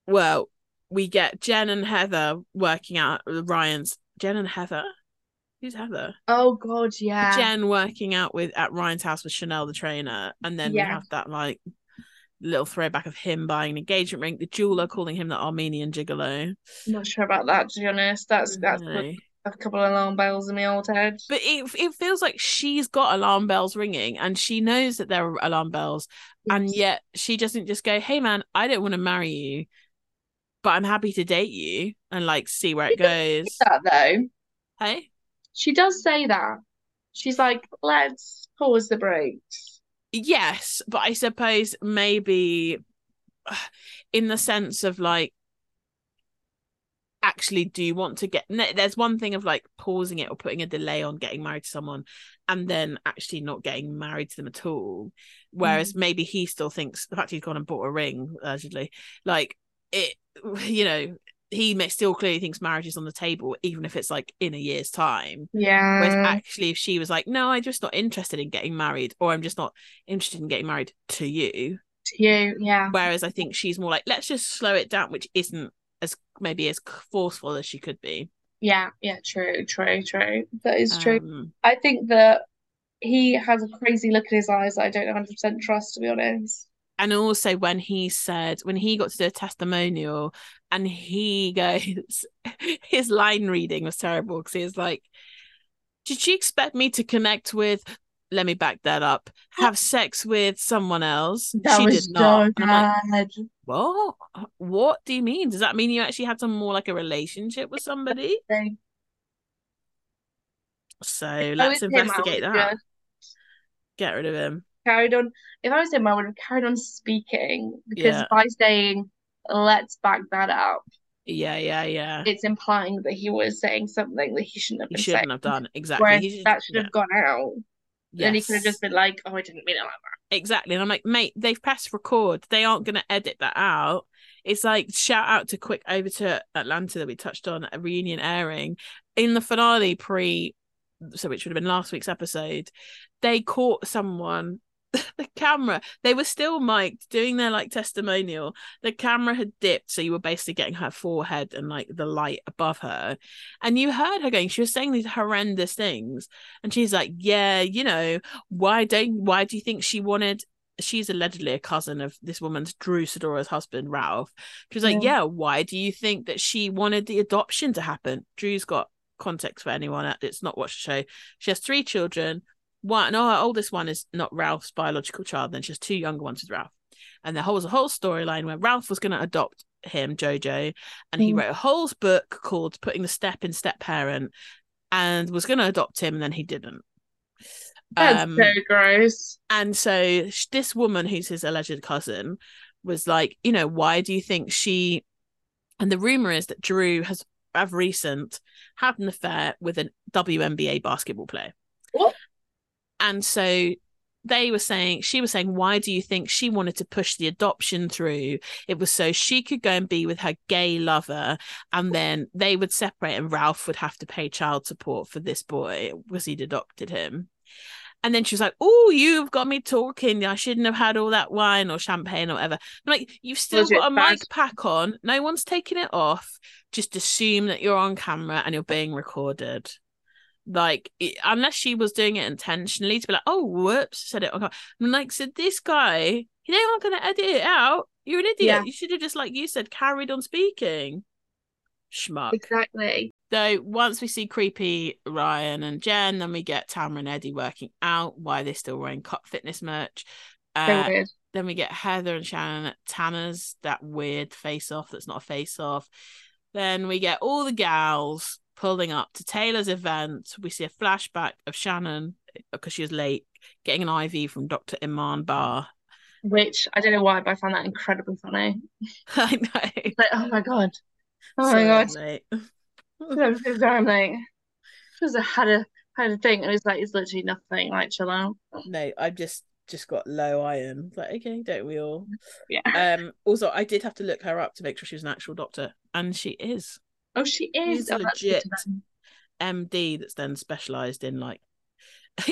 well, we get Jen and Heather working out Ryan's Jen and Heather. Who's Heather? oh god, yeah. Jen working out with at Ryan's house with Chanel the trainer, and then Yeah. we have that like little throwback of him buying an engagement ring. The jeweler calling him the Armenian gigolo. I'm not sure about that to be honest. That's that's No. a couple of alarm bells in my old head. But it it feels like she's got alarm bells ringing, and she knows that there are alarm bells, and yet she doesn't just go, "Hey man, I don't want to marry you." But I'm happy to date you and like see where it goes. that though. Hey, She does say that. She's like, let's pause the brakes. yes but i suppose maybe [SIGHS] in the sense of like actually do you want to get there's one thing of like pausing it or putting a delay on getting married to someone and then actually not getting married to them at all whereas mm. maybe he still thinks the fact he's gone and bought a ring allegedly like it [LAUGHS] you know he may still clearly thinks marriage is on the table even if it's like in a year's time Yeah. Whereas actually, if she was like, "No, I'm just not interested in getting married," or "I'm just not interested in getting married to you," to you, yeah. whereas I think she's more like, "Let's just slow it down," which isn't as maybe as forceful as she could be. Yeah, yeah, true, true, true. That is true. Um, I think that he has a crazy look in his eyes that I don't 100% trust, to be honest. And also when he said when he got to do a testimonial and he [LAUGHS] goes his line reading was terrible because he was like did she expect me to connect with let me back that up have sex with someone else? That she did not. So like, what? What do you mean? Does that mean you actually had some more like a relationship with somebody? [LAUGHS] So let's was him, I investigate that. get rid of him Carried on. If I was him, I would have carried on speaking because Yeah. by saying "let's back that up," yeah yeah yeah it's implying that he was saying something that he shouldn't have he shouldn't saying. have done exactly Whereas He should- that should yeah. have gone out. Then he could have just been like, "Oh, I didn't mean it like that." Exactly. And I'm like, mate, they've pressed record. They aren't going to edit that out. It's like shout out to quick over to Atlanta that we touched on a reunion airing in the finale pre, so which would have been last week's episode. They caught someone. [LAUGHS] The camera, they were still mic'd doing their like testimonial. The camera had dipped, so you were basically getting her forehead and like the light above her. And you heard her going, she was saying these horrendous things. And she's like, Yeah, you know, why don't why do you think she wanted she's allegedly a cousin of this woman's Drew Sidora's husband, Ralph. She was like, Yeah. Yeah, why do you think that she wanted the adoption to happen? Drew's got context for anyone uh, that's not watched the show. She has three children. One no, her oldest one is not Ralph's biological child, then she has two younger ones with Ralph. And there was a whole storyline where Ralph was gonna adopt him, Jojo, and he Mm. wrote a whole book called Putting the Step in Step Parent and was gonna adopt him and then he didn't. That's Um, so gross. and so sh- this woman who's his alleged cousin was like, you know, why do you think she and the rumor is that Drew has of recent had an affair with an WNBA basketball player. What? And so they were saying she was saying why do you think she wanted to push the adoption through it was so she could go and be with her gay lover and then they would separate and ralph would have to pay child support for this boy because he'd adopted him and then she was like, "Oh, you've got me talking. I shouldn't have had all that wine or champagne or whatever." I'm like, "You've still Legit got a bad. mic pack on. No one's taking it off. Just assume that you're on camera and you're being recorded." Like, it- unless she was doing it intentionally to be like, "Oh, whoops," said it. I'm like, "So this guy, they're not going to edit it out. You're an idiot. Yeah. You should have just, like you said, carried on speaking." Schmuck. Exactly. So once we see creepy Ryan and Jen, then we get Tamara and Eddie working out why they're still wearing CUT Fitness merch. Uh, then we get Heather and Shannon at Tanner's, that weird face off that's not a face off. Then we get all the gals pulling up to Taylor's event. We see a flashback of Shannon because she was late getting an IV from Dr. Iman Bar. Which I don't know why, but I found that incredibly funny. [LAUGHS] I know. Like, oh my god. Oh So my god. late. I'm so sorry, I'm like, just had a had a thing, and it's like it's literally nothing. Like, chill out. No, I've just just got low iron. Like, okay, don't we all? Yeah. Um. Also, I did have to look her up to make sure she was an actual doctor, and she is Oh, she is. She's Oh, legit. MD. That's then specialised in like. [LAUGHS]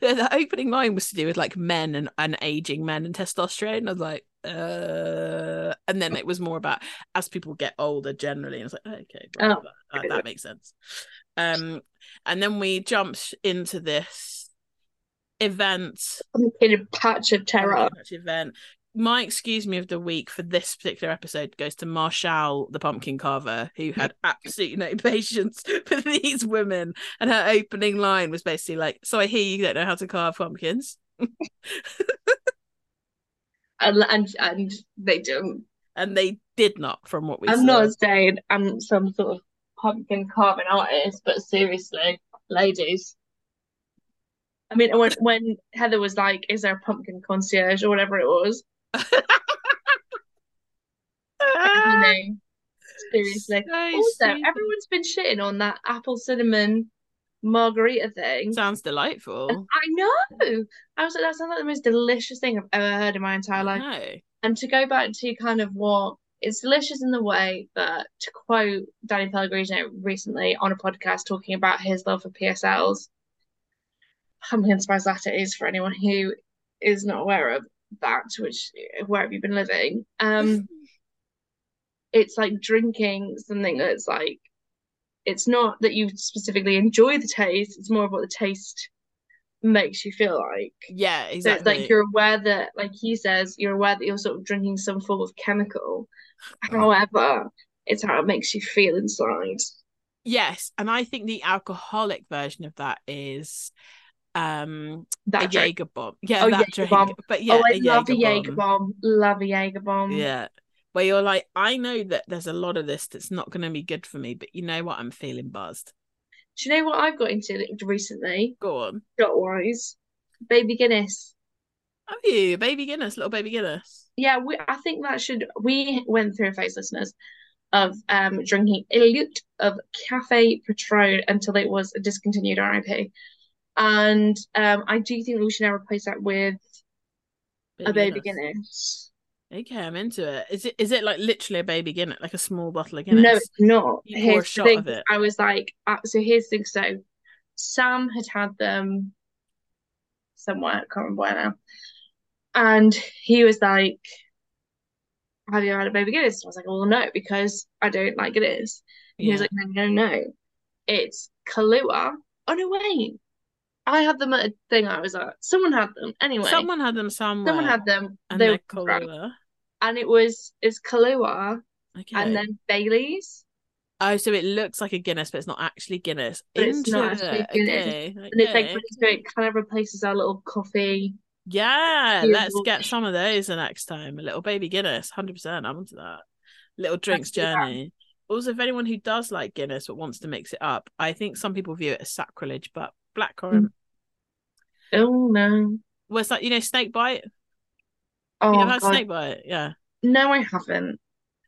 the opening line was to do with like men and, and aging men and testosterone. I was like, uh, and then it was more about as people get older generally. And I was like, okay, Oh, that, that makes sense. Um, and then we jumped into this event in a patch of terror. Event. My excuse me of the week for this particular episode goes to Marshall, the pumpkin carver, who had absolutely no [LAUGHS] patience for these women. And her opening line was basically like, So I hear you don't know how to carve pumpkins. [LAUGHS] And and and they don't. And they did not, from what we I'm saw. not saying I'm some sort of pumpkin carving artist, but seriously, ladies. I mean, when when Heather was like, "Is there a pumpkin concierge or whatever it was?" Seriously. [LAUGHS] So Also, stupid. everyone's been shitting on that apple cinnamon margarita thing. Sounds delightful. I know. I was like, that sounds like the most delicious thing I've ever heard in my entire life. No. And to go back to kind of what it's delicious in the way that, to quote Danny Pellegrino recently on a podcast talking about his love for PSLs, pumpkin that it is for anyone who is not aware of that, which where have you been living? Um, [LAUGHS] it's like drinking something that's like it's not that you specifically enjoy the taste, it's more of what the taste makes you feel like. Yeah, So it's exactly. like you're aware that, like he says, you're aware that you're sort of drinking some form of chemical. [SIGHS] However, it's how it makes you feel inside. Yes, and I think the alcoholic version of that is um That a drink. Jaeger bomb. Yeah, Oh, that Jaeger drink. bomb. But yeah, oh, I a love a Jaeger Jaeger bomb. Love a Jaeger bomb. Yeah. Where you're like, I know that there's a lot of this that's not going to be good for me, but you know what? I'm feeling buzzed. Do you know what I've got into recently, Go on. shot wise? Baby Guinness. Have you? Baby Guinness, little baby Guinness. Yeah, we, I think that should. We went through a phase, listeners, of um drinking a lot of Cafe Patron until it was a discontinued RIP. And um, I do think we should now replace that with a Baby Guinness. Okay, I'm into it. Is it is it like literally a baby Guinness, like a small bottle of Guinness? No, it's not. You a Here's the shot thing. of it. I was like, uh, so here's the thing. So Sam had had them somewhere, I can't remember where now. And he was like, Have you ever had a baby Guinness? I was like, Well, no, because I don't like Guinness. And he was like, No, no, no. It's Kahlua. Oh, no, wait. I had them at a thing I was at. Someone had them. Anyway, Someone had them somewhere. someone had them. and They were. Kahlua. And it was, it's Kahlua Okay. and then Bailey's. oh, so it looks like a Guinness, but it's not actually Guinness. But it's not actually. Guinness. Okay. And it's like, okay. so it kind of replaces our little coffee. Yeah, let's get some of those the next time. A little baby Guinness, hundred percent. I'm into that. Little drinks that. journey. Also, if anyone who does like Guinness but wants to mix it up, I think some people view it as sacrilege, but blackcurrant Oh, no. was that? you know snake bite. Oh, you ever had God. snake bite? Yeah. No, I haven't.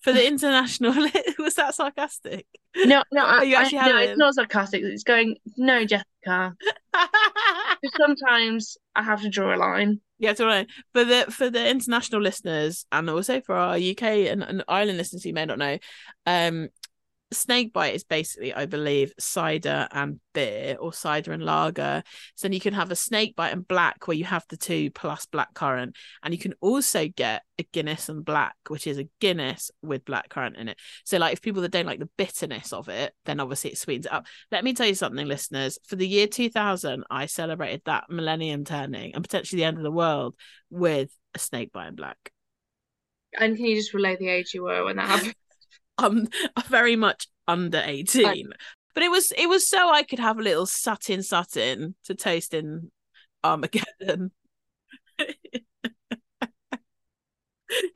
For the international, [LAUGHS] was that sarcastic? No, no, I, you I- actually no, haven't? it's not sarcastic. It's going, no, Jessica. [LAUGHS] 'Cause Sometimes I have to draw a line. Yeah, it's all right. For the for the international listeners and also for our UK and, and Ireland listeners who may not know, um snake bite is basically, I believe, cider and beer or cider and lager. So then you can have a snake bite and black where you have the two plus black currant. And you can also get a Guinness and black, which is a Guinness with black currant in it. So like if people that don't like the bitterness of it, then obviously it sweetens it up. Let me tell you something, listeners. For the year 2000, I celebrated that millennium turning and potentially the end of the world with a snake bite and black. And can you just relay the age you were when that happened? [LAUGHS] Um, [LAUGHS] I'm very much under 18. But it was it was so I could have a little satin satin to taste in Armageddon. [LAUGHS]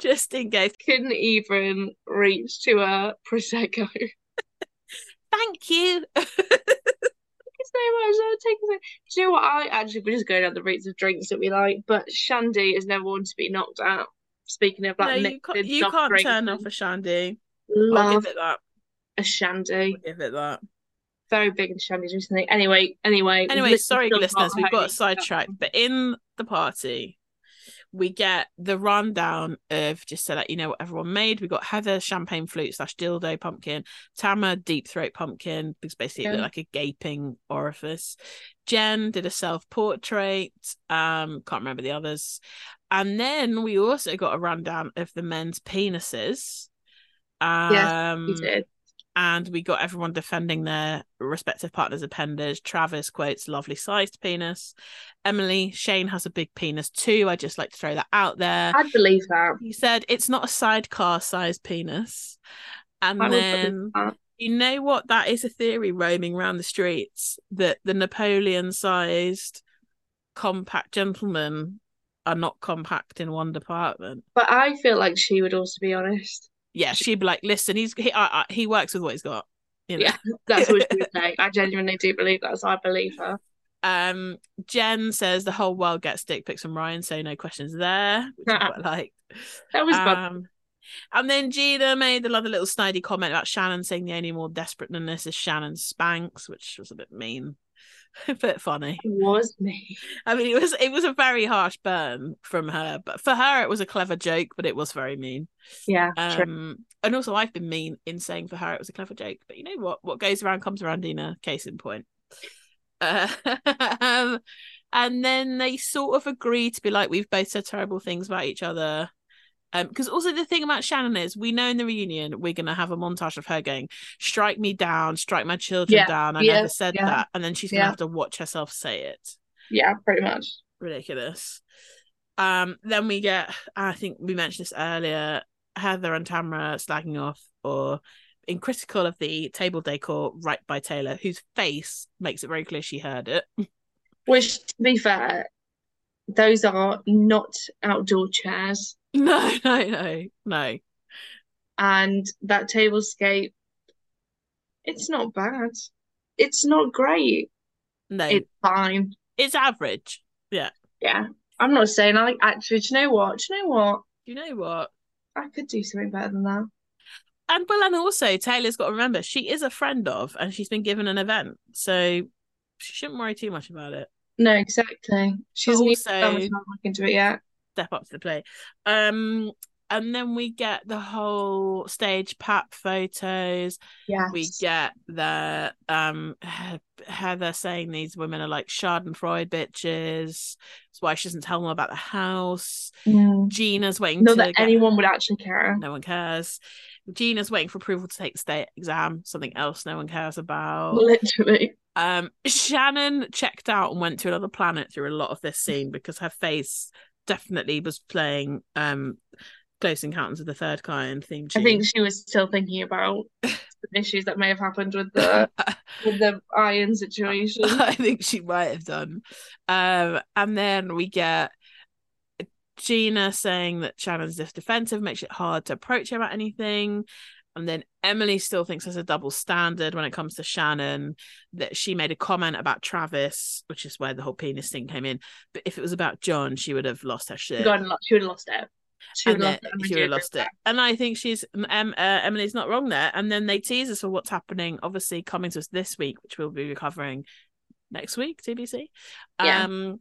Just in case. Couldn't even reach to a prosecco. [LAUGHS] Thank you. Thank you so much. I'll take it. Do you know what? I actually we're just going down the routes of drinks that we like, but Shandy is never one to be knocked out. Speaking of no, like you can't, you can't turn off a shandy. I'll love give it that. a Shandy. I'll give it that. Very big in Shandies recently. Anyway, anyway. Anyway, sorry, listeners, we've got sidetracked. But in the party, we get the rundown of just so that you know what everyone made. We got Heather champagne flute slash dildo pumpkin, Tamra deep throat pumpkin because basically it looked like a gaping orifice. Jen did a self portrait. Um, can't remember the others. And then we also got a rundown of the men's penises. Um, He did. and we got everyone defending their respective partner's appendage. Travis quotes lovely sized penis. Emily, Shane has a big penis too. I just like to throw that out there. I believe that. He said it's not a sidecar sized penis. And I then you know what? That is a theory roaming around the streets that the Napoleon sized compact gentlemen are not compact in one department. But I feel like she would also be honest. Yeah, she'd be like, listen, he's he, I, I, he works with what he's got. You know? Yeah, that's what she would [LAUGHS] say. I genuinely do believe that, so I believe her. Um, Jen says the whole world gets dick pics from Ryan, so no questions there, which [LAUGHS] I quite like. That was fun. Um, and then Gina made another little snidey comment about Shannon saying the only more desperate than this is Shannon Spanks, which was a bit mean, [LAUGHS] but funny. It was me. I mean, it was it was a very harsh burn from her, but for her it was a clever joke, but it was very mean. Yeah. Um, and also I've been mean in saying for her it was a clever joke, but you know what? What goes around comes around. Dina, case in point. Uh, [LAUGHS] um, and then they sort of agree to be like, we've both said terrible things about each other. Um, because also the thing about Shannon is we know in the reunion we're gonna have a montage of her going, strike me down, strike my children Yeah, down. I yeah, never said yeah, that, and then she's gonna have to watch herself say it. Yeah, pretty much. ridiculous. Um, then we get, I think we mentioned this earlier, Heather and Tamara slagging off or being critical of the table decor right by Taylor, whose face makes it very clear she heard it. Which, to be fair, those are not outdoor chairs. [LAUGHS] No, no, no, no. And that tablescape, it's not bad. It's not great. No, It's fine. it's average. Yeah. Yeah. I'm not saying I like actually, do you know what? Do you know what? Do you know what? I could do something better than that. And well, and also Taylor's got to remember she is a friend of, and she's been given an event, so she shouldn't worry too much about it. No, exactly. She's also- done much time look into it yet. Step up to the plate. Um, and then we get the whole stage pap photos. Yes. We get the um He- Heather saying these women are like Schadenfreude bitches. That's why she doesn't tell them about the house. Mm. Gina's waiting Not that get- anyone would actually care. no one cares. Gina's waiting for approval to take the state exam, something else no one cares about. Literally. Um, Shannon checked out and went to another planet through a lot of this scene because her face definitely was playing um Close Encounters of the Third Kind theme I think she was still thinking about some [LAUGHS] issues that may have happened with the [LAUGHS] with the iron situation. [LAUGHS] I think she might have done. Um, and then we get Gina saying that Shannon's just defensive makes it hard to approach her about anything. And then Emily still thinks there's a double standard when it comes to Shannon, that she made a comment about Travis, which is where the whole penis thing came in. But if it was about John, she would have lost her shit. She would have lost it. She would lost it. and she would have lost it. And I think she's um, uh, Emily's not wrong there. And then they tease us for what's happening, obviously coming to us this week, which we'll be recovering next week, TBC. Yeah. Um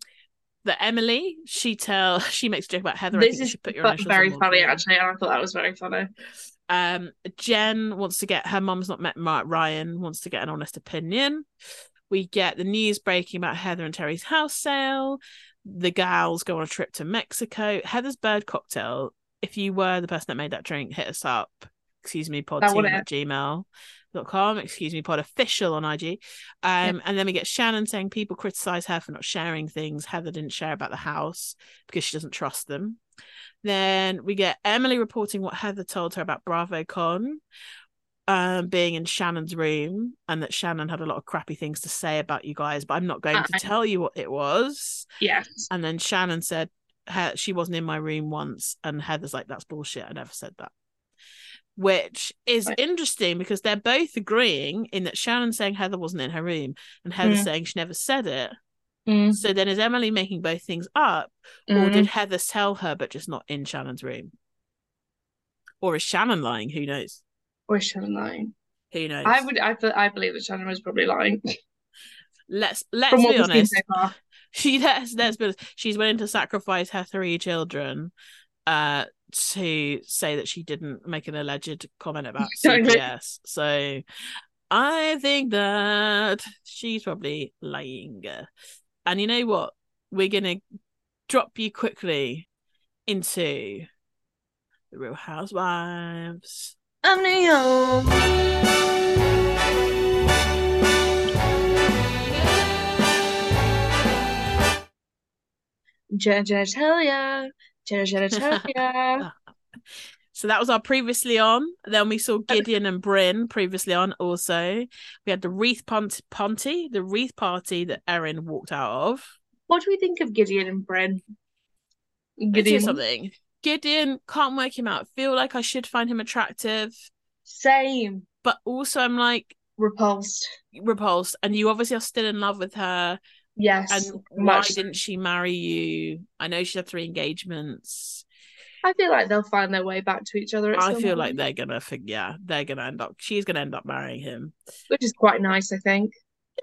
that Emily, she tell [LAUGHS] she makes a joke about Heather. with I think This is should put your very funny, actually, and I thought that was very funny. Um, Jen wants to get her mum's not met Mark Ryan wants to get an honest opinion. We get the news breaking about Heather and Terry's house sale. The gals go on a trip to Mexico. Heather's bird cocktail. If you were the person that made that drink, hit us up. Excuse me, pod team at gmail.com. Excuse me, pod official on IG. Um, and then we get Shannon saying people criticize her for not sharing things. Heather didn't share about the house because she doesn't trust them. Then we get Emily reporting what Heather told her about BravoCon um, being in Shannon's room and that Shannon had a lot of crappy things to say about you guys, but I'm not going to tell you what it was. Yes. And then Shannon said he- she wasn't in my room once, and Heather's like, "That's bullshit. I never said that." Which is Right. interesting because they're both agreeing in that Shannon's saying Heather wasn't in her room, and Heather's Mm. saying she never said it. Mm. So then, is Emily making both things up, or Mm. did Heather tell her but just not in Shannon's room? Or is Shannon lying? Who knows? Or is Shannon lying? Who knows? I would. I. I believe that Shannon was probably lying. [LAUGHS] let's let's From be honest. so. [LAUGHS] She let's let's be honest. She's willing to sacrifice her three children, uh, to say that she didn't make an alleged comment [LAUGHS] about. CPS. So, I think that she's probably lying. And you know what? We're gonna drop you quickly into the Real Housewives. I'm New York. Genitalia, genitalia. [LAUGHS] So that was our previously on. Then we saw Gideon and Brynn previously on. Also, we had the wreath punt- party, the wreath party that Erin walked out of. what do we think of Gideon and Brynn? Gideon, something. Gideon can't work him out. Feel like I should find him attractive, same, but also I'm like repulsed. repulsed. And you obviously are still in love with her. Yes, And why much. didn't she marry you? I know she had three engagements. I feel like they'll find their way back to each other. At I feel like they're gonna, yeah, they're gonna end up. She's gonna end up marrying him. which is quite nice, I think.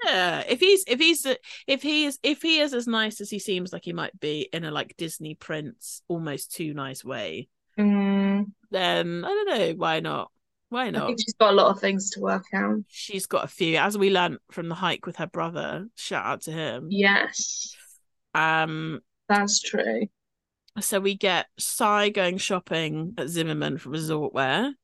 Yeah, if he's if he's if he is if he is as nice as he seems like he might be in a like Disney prince almost too nice way, Mm, then I don't know why not. Why not? I think she's got a lot of things to work out. She's got a few, as we learned from the hike with her brother. Shout out to him. Yes, Um, that's true. so we get Sai going shopping at Zimmermann for resort wear.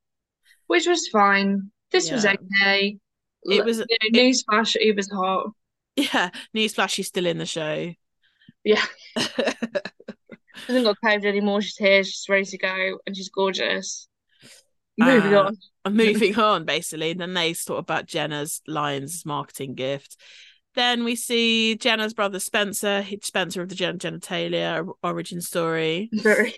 Which was fine. This was okay. It was- you know, newsflash, Uber's hot. Yeah, newsflash, she's still in the show. Yeah. She [LAUGHS] hasn't got COVID anymore. She's here. She's ready to go, and she's gorgeous. Moving Uh, on. [LAUGHS] Moving on, basically. And Then they talk about Jenna's Lyons marketing gift. Then we see Jenna's brother Spencer, Spencer of the Jenna Genitalia origin story, Very.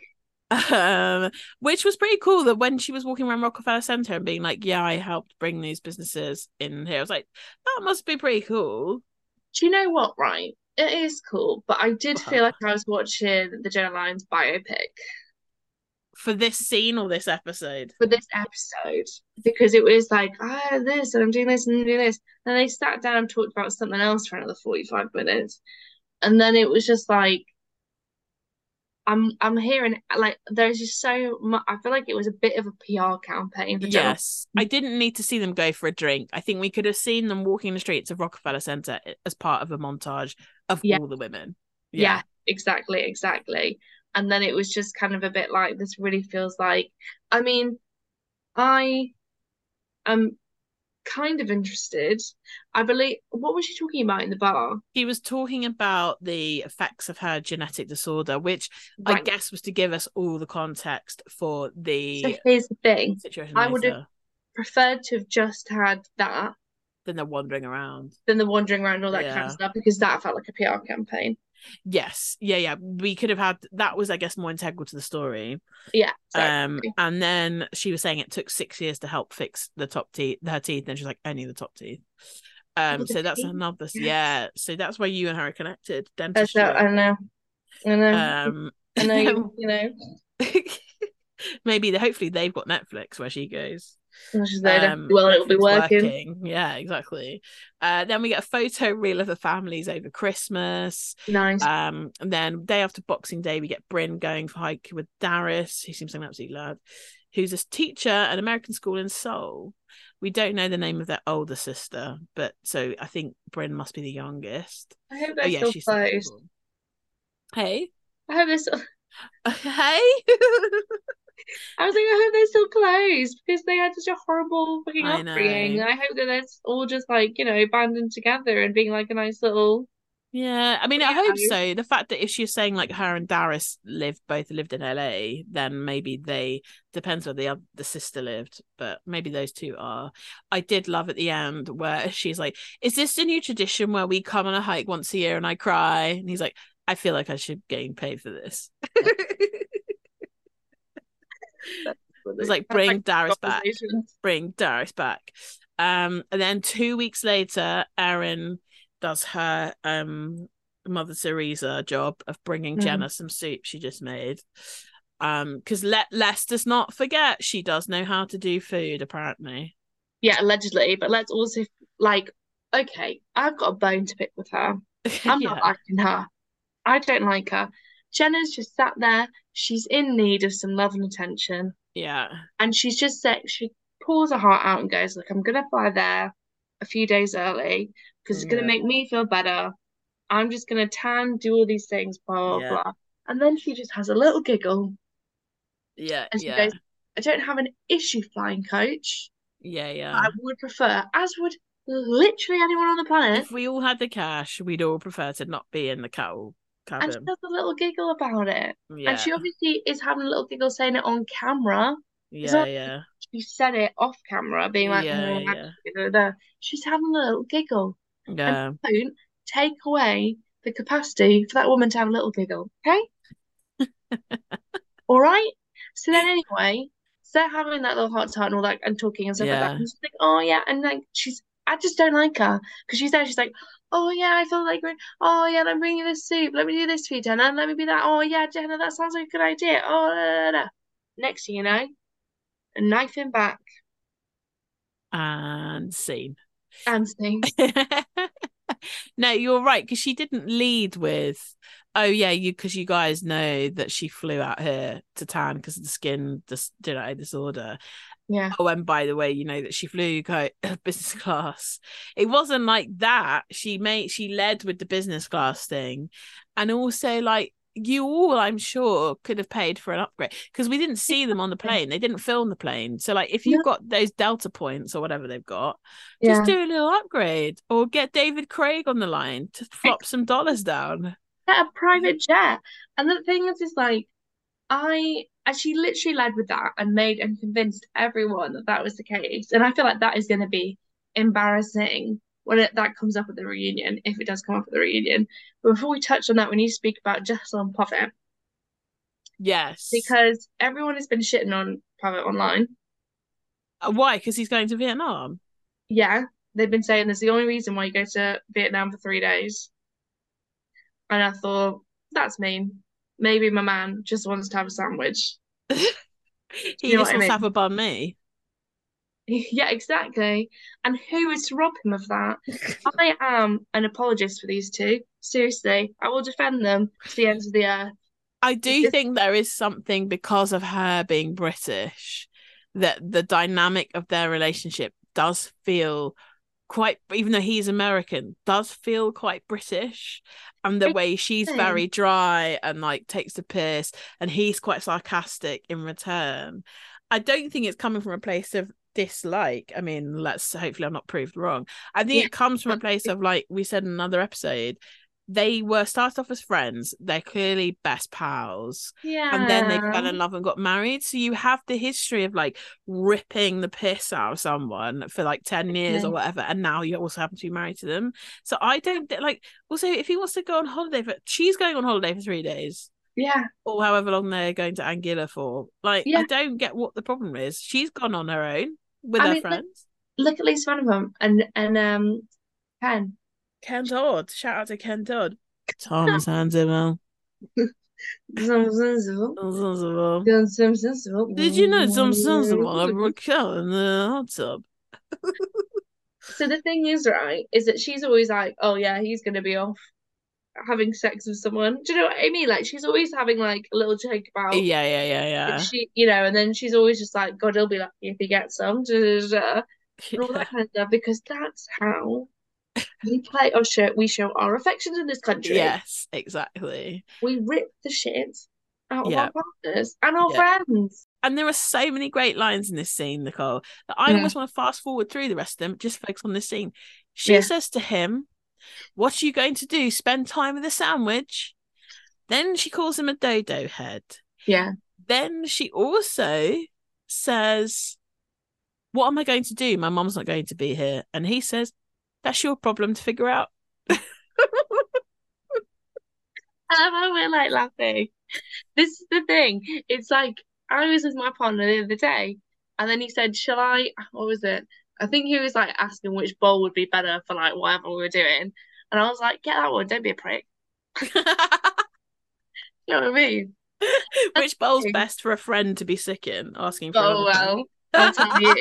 [LAUGHS] um, which was pretty cool. That when she was walking around Rockefeller Center and being like, "Yeah, I helped bring these businesses in here," I was like, "That must be pretty cool." Do you know what? Right, it is cool, but I did What? feel like I was watching the Jenna Lyons biopic For this scene or this episode, for this episode because it was like, ah, this and I'm doing this and I'm doing this. And they sat down and talked about something else for another 45 minutes. And then it was just like, I'm I'm hearing like there's just so much. I feel like it was a bit of a PR campaign yes, I didn't need to see them go for a drink. I think we could have seen them walking the streets of Rockefeller Center as part of a montage of Yeah. all the women. Yeah, exactly, exactly. And then it was just kind of a bit like this really feels like I mean, I am kind of interested. I believe what was she talking about in the bar? He was talking about the effects of her genetic disorder, which I guess was to give us all the context for the So here's the thing. situation I would have- Preferred to have just had that Then they're wandering around. than the wandering around all that kind of stuff because that felt like a PR campaign. Yes, yeah, yeah. We could have had that was, I guess, more integral to the story. Yeah. Um, and then she was saying it took six years to help fix the top teeth, her teeth, and she's like only the top teeth. Um, so that's another, yeah. So that's why you and her are connected, dentistry. I know. I know. Um, [LAUGHS] I know you, [LAUGHS] you know. [LAUGHS] maybe they, hopefully they've got Netflix where she goes. She's there. Um, well, it'll be Netflix working. Yeah, exactly. Uh, then we get a photo reel of the families over Christmas. Nice. Um, and then day after Boxing Day, we get Brynn going for hike with Darius, who seems like an absolute lad, who's a teacher at an American school in Seoul. We don't know the name of their older sister, but so I think Brynn must be the youngest. I hope they're oh yeah, still she's closed. cool. Hey, I hope they're still. [LAUGHS] hey. [LAUGHS] I was like, I hope they're still closed because they had such a horrible fucking I know. upbringing. And I hope that it's all just like, you know, banded together and being like a nice little. Yeah, I mean, I hope so. The fact that if she's saying like her and Darius lived both lived in LA, then maybe they depends where the oth- the sister lived, but maybe those two are. I did love at the end where she's like, "Is this a new tradition where we come on a hike once a year and I cry?" And he's like, "I feel like I should getting paid for this." [LAUGHS] It's like bring Darius back. Bring Darius back. Um, and then two weeks later, Erin does her um Mother Teresa job of bringing Mhm. Jenna some soup she just made. Um, because let Les does not forget she does know how to do food apparently. Yeah, allegedly. But let's also, like, okay, I've got a bone to pick with her. [LAUGHS] I'm Yeah. not liking her. I don't like her. Jenna's just sat there. She's in need of some love and attention. Yeah, And she's just said, she pulls her heart out and goes, Look, I'm going to fly there a few days early because it's going to make me feel better. I'm just going to tan, do all these things, blah, blah, Yeah. blah. And then she just has a little giggle yeah, and she yeah, goes, I don't have an issue flying coach. yeah, yeah. I would prefer, as would literally anyone on the planet. If we all had the cash, we'd all prefer to not be in the cattle And she cabin. has a little giggle about it. Yeah, And she obviously is having a little giggle saying it on camera. yeah, yeah, She said it off camera, being like, Yeah, "Oh, yeah. [LAUGHS] da, da, da." she's having a little giggle. yeah. Don't take away the capacity for that woman to have a little giggle, okay? [LAUGHS] All right. So then, anyway, so they're having that little heart to heart and all that, and talking and stuff like that. And she's like, "Oh yeah," and like she's, I just don't like her because she's there. She's like, "Oh yeah, I feel like, oh yeah, let me bring you this soup. Let me do this for you, Jenna. Let me be that. Oh yeah, Jenna, that sounds like a good idea. Oh, da, da, da." next thing you know, a knife in back And scene. and scene. [LAUGHS] no, you're right because she didn't lead with, "Oh yeah, you," because you guys know that she flew out here to town because of the skin dis- you know, disorder. Yeah. Oh, and by the way, you know that she flew co- [LAUGHS] business class. It wasn't like that. She made she led with the business class thing, and also like you all, I'm sure, could have paid for an upgrade because we didn't see them on the plane. They didn't film the plane. So like, if you've got those Delta points or whatever they've got, just Yeah. do a little upgrade or get David Craig on the line to flop some dollars down. get a private jet. And the thing is, is like, I, and she literally led with that and made and convinced everyone that that was the case. And I feel like that is going to be embarrassing when it, that comes up at the reunion, if it does come up at the reunion. But before we touch on that, we need to speak about and Pavit Yes. because everyone has been shitting on Pavit online. Uh, why? Because he's going to Vietnam. Yeah, they've been saying there's the only reason why you go to Vietnam for three days. And I thought, that's mean. Maybe my man just wants to have a sandwich. [LAUGHS] He You know just what I wants to have a bun me. [LAUGHS] Yeah, exactly. And who is to rob him of that? [LAUGHS] I am an apologist for these two. Seriously, I will defend them to the ends of the earth. I do think there is something because of her being British that the dynamic of their relationship does feel quite even though he's American does feel quite British and the way she's very dry and like takes the piss and he's quite sarcastic in return. I don't think it's coming from a place of dislike. I mean, let's hopefully I'm not proved wrong. I think Yeah. it comes from a place of like we said in another episode, they were started off as friends. They're clearly best pals Yeah. and then they fell in love and got married. So you have the history of like ripping the piss out of someone for like 10 years or whatever, and now you also happen to be married to them. So I don't like also if he wants to go on holiday for she's going on holiday for three days Yeah. or however long they're going to Anguilla for. Like I don't get what the problem is. She's gone on her own with I her mean, look- friends. Look at Lisa Vanderpump and and um Ken. Ken Dodd. Shout out to Ken Dodd. Tom Sandoval. Did you know Tom Sandoval and Raquel in the hot tub? So the thing is, right, is that she's always like, oh yeah, he's gonna be off having sex with someone. Do you know what I mean? Like she's always having like a little joke about Yeah, yeah, yeah, yeah. she, you know, and then she's always just like, God, he'll be lucky if he gets some, da, da, da, da, and all that kind of stuff, because that's how we play or show we show our affections in this country. Yes, exactly. We rip the shit out of our partners and our Yeah. friends. And there are so many great lines in this scene, Nicole, that I Yeah. almost want to fast forward through the rest of them, just focus on this scene. She says to him, What are you going to do? Spend time with a sandwich? Then she calls him a dodo head. Yeah. Then she also says, What am I going to do? My mom's not going to be here. And he says, That's your problem to figure out. [LAUGHS] Um, How we're like laughing. This is the thing. It's like I was with my partner the other day, and then he said, "Shall I?" What was it? I think he was like asking which bowl would be better for like whatever we were doing, and I was like, "Get that one. Don't be a prick." [LAUGHS] You know what I mean? [LAUGHS] Which bowl's best for a friend to be sick in? Asking for Oh well, I'll tell you.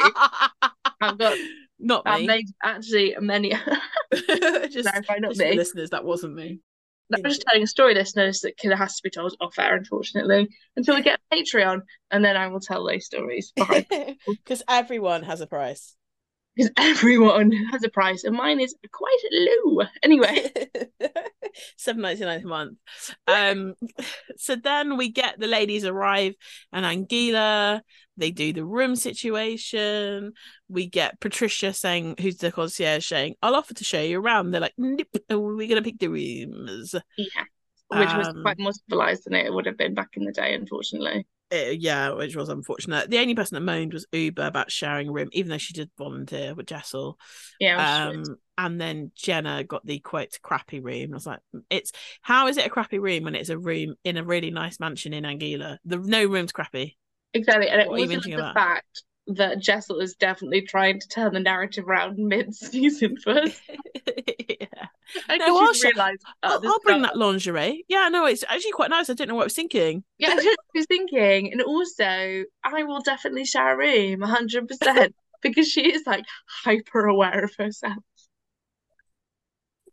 I've got. Not me. made actually many. [LAUGHS] just, Clarify, not just me. listeners, that wasn't me. I'm just telling a story, listeners, that of has to be told off air, unfortunately, until we get a Patreon, and then I will tell those stories [LAUGHS] Because everyone has a price. because everyone has a price, and mine is quite low. Anyway, [LAUGHS] Seven ninety nine a month. Um, so then we get the ladies arrive and Anguilla. They do the room situation. We get Patricia saying, "Who's the concierge?" saying, "I'll offer to show you around." They're like, "Nope, [LAUGHS] we're gonna pick the rooms." yeah, which was Um, quite more civilized than it would have been back in the day, unfortunately. Uh, yeah, which was unfortunate. The only person that moaned was Ubah about sharing a room, even though she did volunteer with Jessel. Yeah, Um, sure. And then Jenna got the quote crappy room. I was like, mm, it's how is it a crappy room when it's a room in a really nice mansion in Anguilla? The no room's crappy. exactly, and it what are you also the about? fact that Jessel is definitely trying to turn the narrative around [LAUGHS] mid-season [LAUGHS] first. yeah. I No, I'll realised at I'll, I'll bring that lingerie. Yeah, no, it's actually quite nice. I don't know what I was thinking. Yeah, I was thinking, and also I will definitely share a room, hundred percent, [LAUGHS] because she is like hyper aware of herself.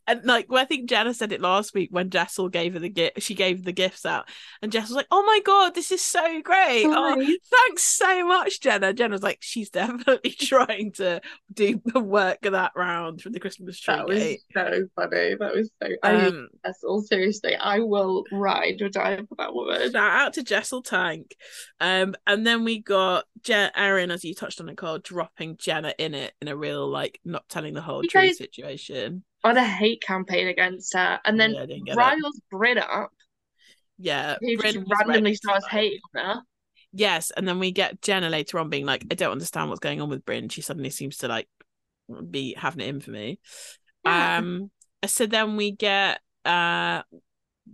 And like, well, I think Jenna said it last week when Jessel gave her the gift. She gave the gifts out, and Jess was like, "Oh my god, this is so great! Oh, thanks so much, Jenna." Jenna was like, "She's [LAUGHS] definitely trying to do the work of that round from the Christmas tree That was gate." so funny. That was so. I Um, Jessel, seriously, I will ride or die for that woman. shout out to Jessel Taank. Um, and then we got Je- Erin, as you touched on, Nicole, dropping Jenna in it in a real like not telling the whole You truth guys- situation. On a hate campaign against her, and then Yeah, riles Brynn up, Yeah, who Brynn just randomly starts hating her. Yes, and then we get Jenna later on being like, I don't understand what's going on with Brynn. She suddenly seems to like be having it in for me. Yeah. Um so then we get uh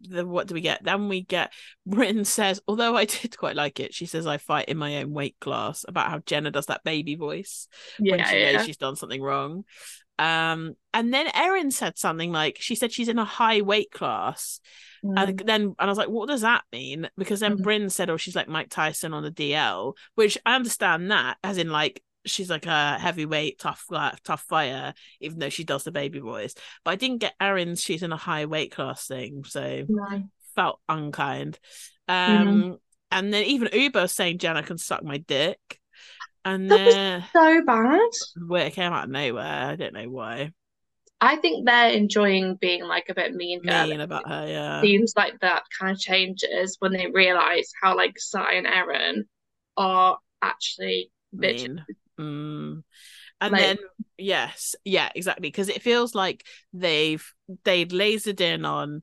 the what do we get? Then we get Brynn [LAUGHS] says, although I did quite like it, she says I fight in my own weight class about how Jenna does that baby voice when she yeah. knows she's done something wrong. Um and then Erin said something like she said she's in a high weight class. And Mm. then and I was like, what does that mean? Because then Mhm. Brynn said, oh, she's like Mike Tyson on the DL, which I understand that, as in like she's like a heavyweight, tough, tough fighter, even though she does the baby voice. But I didn't get Erin's she's in a high weight class thing, so No. felt unkind. Um, and then even Ubah saying Jenna can suck my dick, and That was So bad. where it came out of nowhere, I don't know why. I think they're enjoying being like a bit mean girl. Mean about her, yeah. Seems like that kind of changes when they realize how like Sai and Erin are actually mean. Mm. And Like- then yes, yeah, exactly. Because it feels like they've they've lasered in on,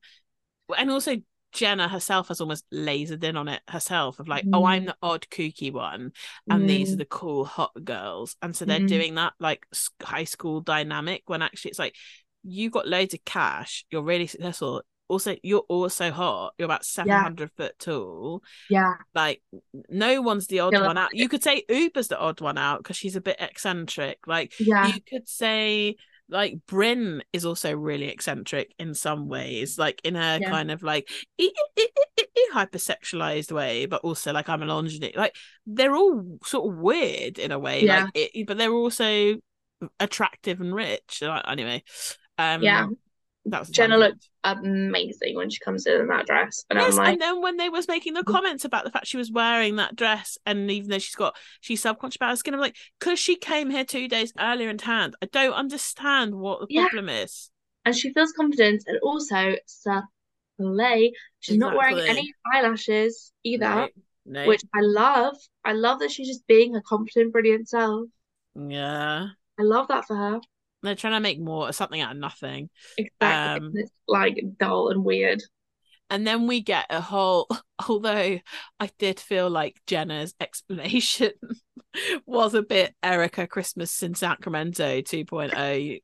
and also Jenna herself has almost lasered in on it herself of like, oh, I'm Mm. the odd kooky one, and these are Mm. the cool hot girls, and so they're Mhm. doing that like high school dynamic when actually it's like you got loads of cash, you're really successful. Also, you're also hot. You're about seven hundred foot tall Yeah. like no one's the odd one out. You could say Ubah's the odd one out because she's a bit eccentric. Like Yeah. you could say like Brynn is also really eccentric in some ways, like in a Yeah. kind of like e- e- e- hypersexualized way, but also like I'm a lingerie. Like they're all sort of weird in a way, Yeah. like it, but they're also attractive and rich. Anyway, um, Yeah. That was Jenna tangent. looked amazing when she comes in in that dress. And Yes, I'm like, and then when they was making the Mhm. comments about the fact she was wearing that dress, and even though she's got she's subconscious about her skin, I'm like, because she came here two days earlier in tanned. I don't understand what the Yeah. problem is. and she feels confident and also slay. She's not wearing any eyelashes either, No, no, which I love. I love that she's just being her confident, brilliant self. yeah, I love that for her. They're trying to make more something out of nothing. Exactly. Um, It's like dull and weird. And then we get a whole, [LAUGHS] although I did feel like Jenna's explanation [LAUGHS] was a bit Erika Christmas in Sacramento 2.0.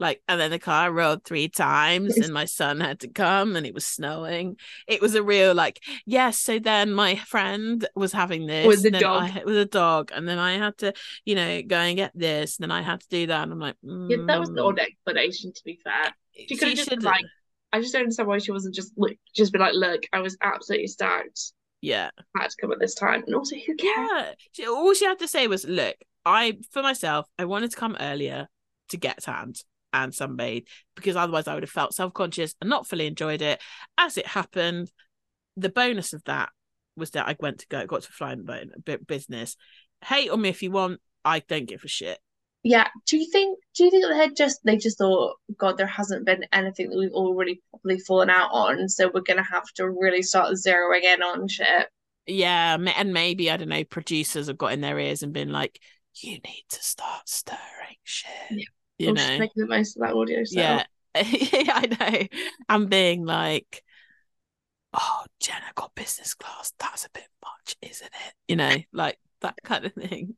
Like, and then the car rolled three times and my son had to come and it was snowing. It was a real, like, yes. So then my friend was having this With the dog. I, with a dog. And then I had to, you know, go and get this. And then I had to do that. And I'm like, Yeah, that was the mm, odd explanation, to be fair. She could have just like, I just don't understand why she wasn't just like, just be like, look, I was absolutely stoked. yeah. I had to come at this time. And also, who cares? Yeah. She, all she had to say was, look, I, for myself, I wanted to come earlier to get tanned and sunbathe because otherwise I would have felt self conscious and not fully enjoyed it. As it happened, the bonus of that was that I went to go, got to fly in business. Hate on me if you want. I don't give a shit. Yeah. Do you think? Do you think they just they just thought, God, there hasn't been anything that we've already properly fallen out on, so we're gonna have to really start zeroing in on shit. Yeah. And maybe, I don't know, producers have got in their ears and been like, you need to start stirring shit. Yeah. You just know? making the most of that audio. So. Yeah. [LAUGHS] yeah, I know. I'm being like, oh, Jenna got business class. That's a bit much, isn't it? You know, like that kind of thing.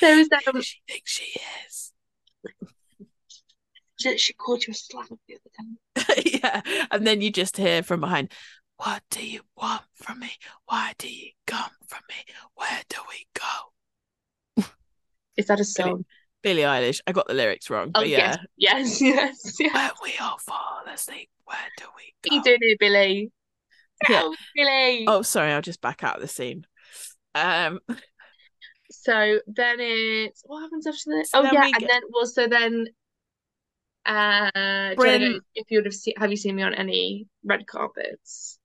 There was that. Um, she thinks she is? she, she called you a slag the other time. [LAUGHS] yeah. And then you just hear from behind, what do you want from me? Why do you come from me? Where do we go? Is that a song? Billie Eilish. I got the lyrics wrong. Oh But yeah. yes, yes, [LAUGHS] yes, yes. When we all fall asleep, where do we What are you go? doing here, Billy? Yeah. Oh, Billy. Oh, sorry, I'll just back out of the scene. Um, [LAUGHS] So then it's what happens after that? So Oh yeah, and get- then well, so then uh Brynn- if you would have seen have you seen me on any red carpets?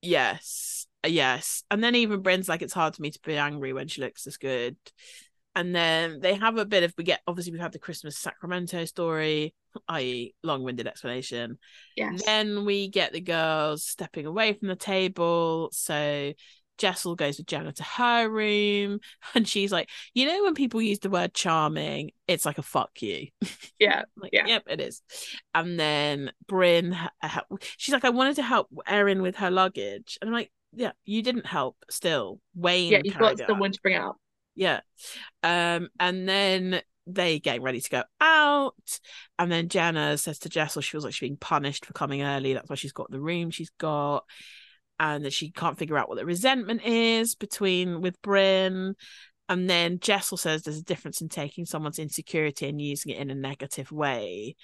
Yes, uh, yes. And then even Brynn's like, it's hard for me to be angry when she looks this good. And then they have a bit of, we get, obviously, we've had the Christmas Sacramento story, i.e., long winded explanation. Yes. Then we get the girls stepping away from the table. So Jessel goes with Jenna to her room, [LAUGHS] and she's like, you know, when people use the word charming, it's like a fuck you. [LAUGHS] Yeah. Like, Yeah. yep, it is. And then Brynn, she's like, I wanted to help Erin with her luggage, and I'm like, yeah, you didn't help. Still, Wayne. Yeah, you've got someone out. to bring it up. Yeah. Um, and then they getting ready to go out. And then Jenna says to Jessel she feels like she's being punished for coming early. That's why she's got the room she's got. And that she can't figure out what the resentment is between with Brynn. And then Jessel says there's a difference in taking someone's insecurity and using it in a negative way.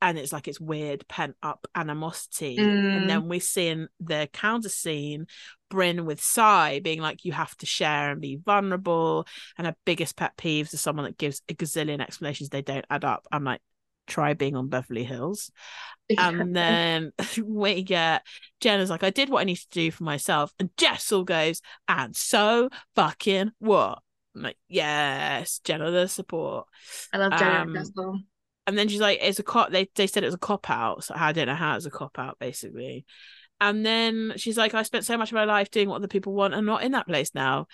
And it's like it's weird pent up animosity. Mm. And then we're seeing the counter scene, Brynn with Sai being like, you have to share and be vulnerable. And her biggest pet peeves is someone that gives a gazillion explanations they don't add up. I'm like, try being on Beverly Hills. And then [LAUGHS] we get Jenna's like, I did what I need to do for myself. And Jessel goes, and so fucking what? I'm like, yes, Jenna, the support. I love Jenna um. And then she's like, it's a cop. They, they said it was a cop out. So I don't know how it's a cop out, basically. And then she's like, I spent so much of my life doing what the people want and not in that place now.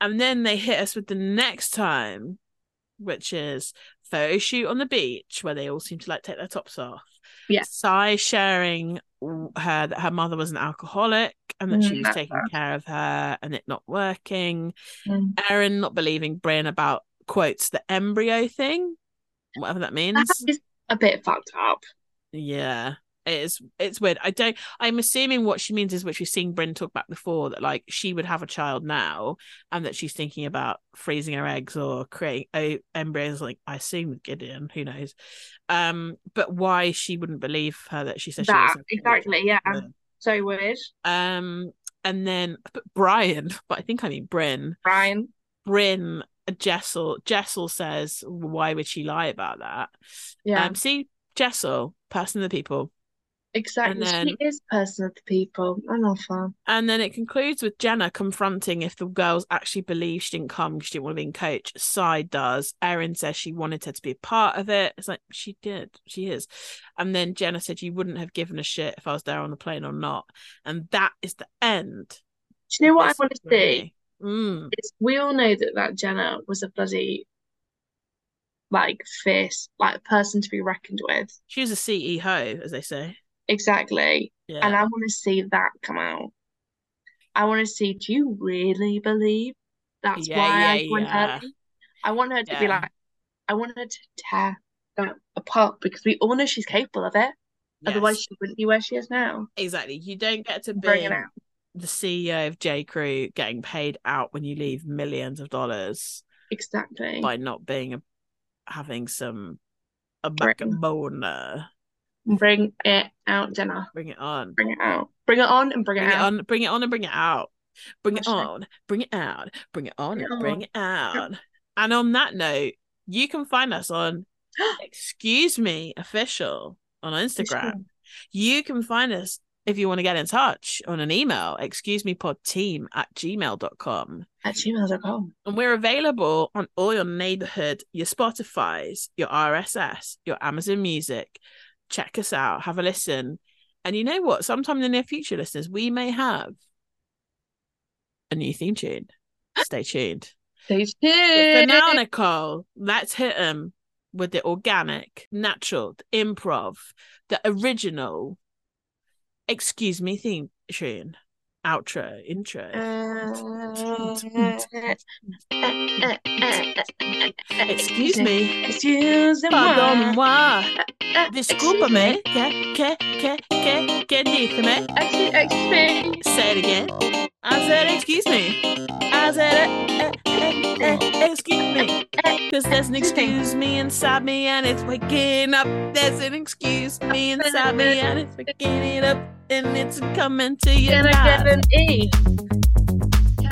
And then they hit us with the next time, which is photo shoot on the beach where they all seem to like take their tops off. Yeah. Sai sharing her that her mother was an alcoholic and that she Mm, was taking sad. care of her and it not working. Mm. Erin not believing Brynn about quotes the embryo thing, whatever that means. That is a bit fucked up. Yeah, it's it's weird. I don't. I'm assuming what she means is which we've seen Brynn talk about before that like she would have a child now, and that she's thinking about freezing her eggs or creating o- embryos. Like I assume Gideon, who knows? Um, but why she wouldn't believe her that she said That she was exactly, yeah. So weird. Um, and then but Brian, [LAUGHS] but I think I mean Brynn. Brian. Brynn Jessel Jessel says, why would she lie about that? Yeah. Um, see, Jessel, person of the people. Exactly. and she is person of the people. I love her. And then it concludes with Jenna confronting if the girls actually believe she didn't come because she didn't want to be in coach. Sai does. Erin says she wanted her to be a part of it. It's like she did. She is. And then Jenna said you wouldn't have given a shit if I was there on the plane or not. And that is the end. Do you know what I want to see? Mm. Is we all know that that Jenna was a bloody like fierce, like person to be reckoned with. She was a CEO, as they say. Exactly. Yeah. And I want to see that come out. I want to see, do you really believe that's Yeah, why I yeah. early? I want her to be like, I want her to tear that apart because we all know she's capable of it. Otherwise, she wouldn't be where she is now. exactly. You don't get to Bring be it out. the CEO of J. Crew getting paid out when you leave millions of dollars Exactly. by not being a having some a uh, Bring it out, Jenna. Bring it on. Bring it out. Bring it on and bring, Bring it it out. on. Bring it on and bring it out. Bring it Hashtag. on. Bring it out. Bring it on Bring it and bring on. it out. And on that note, you can find us on [GASPS] Excuse Me Official on Instagram. You can find us if you want to get in touch on an email, excuse me pod team at gmail.com. At gmail.com. And we're available on all your neighborhood, your Spotify's, your RSS, your Amazon Music. Check us out, have a listen. And you know what? Sometime in the near future, listeners, we may have a new theme tune. Stay tuned. Stay But for tuned. now, Nicole, let's hit them with the organic, natural, the improv, the original, excuse me, theme tune, outro, intro. Excuse me. Excuse me. Pardonnez-moi. Disculpa-me. Que, que, que, que, que? Excuse, excuse me. Say it again. I said, excuse me. I said, eh, eh, eh, excuse me. Because there's an excuse me inside me and it's waking up. There's an excuse me inside me and it's waking it up. And it's coming to you Can I get an E?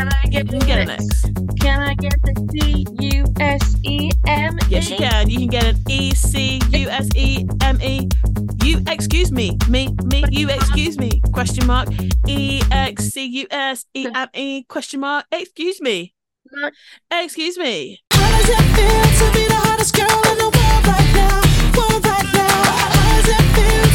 Can I get you get an X? Can I get the C U S E M E? Yes, you can. You can get an E C U S E M E. You excuse me, me, me. You excuse me? Question mark. E X C U S E M E? Question mark. Excuse me. Excuse me. How does it feel to be the hottest girl in the world right now? World right now. How does it feel?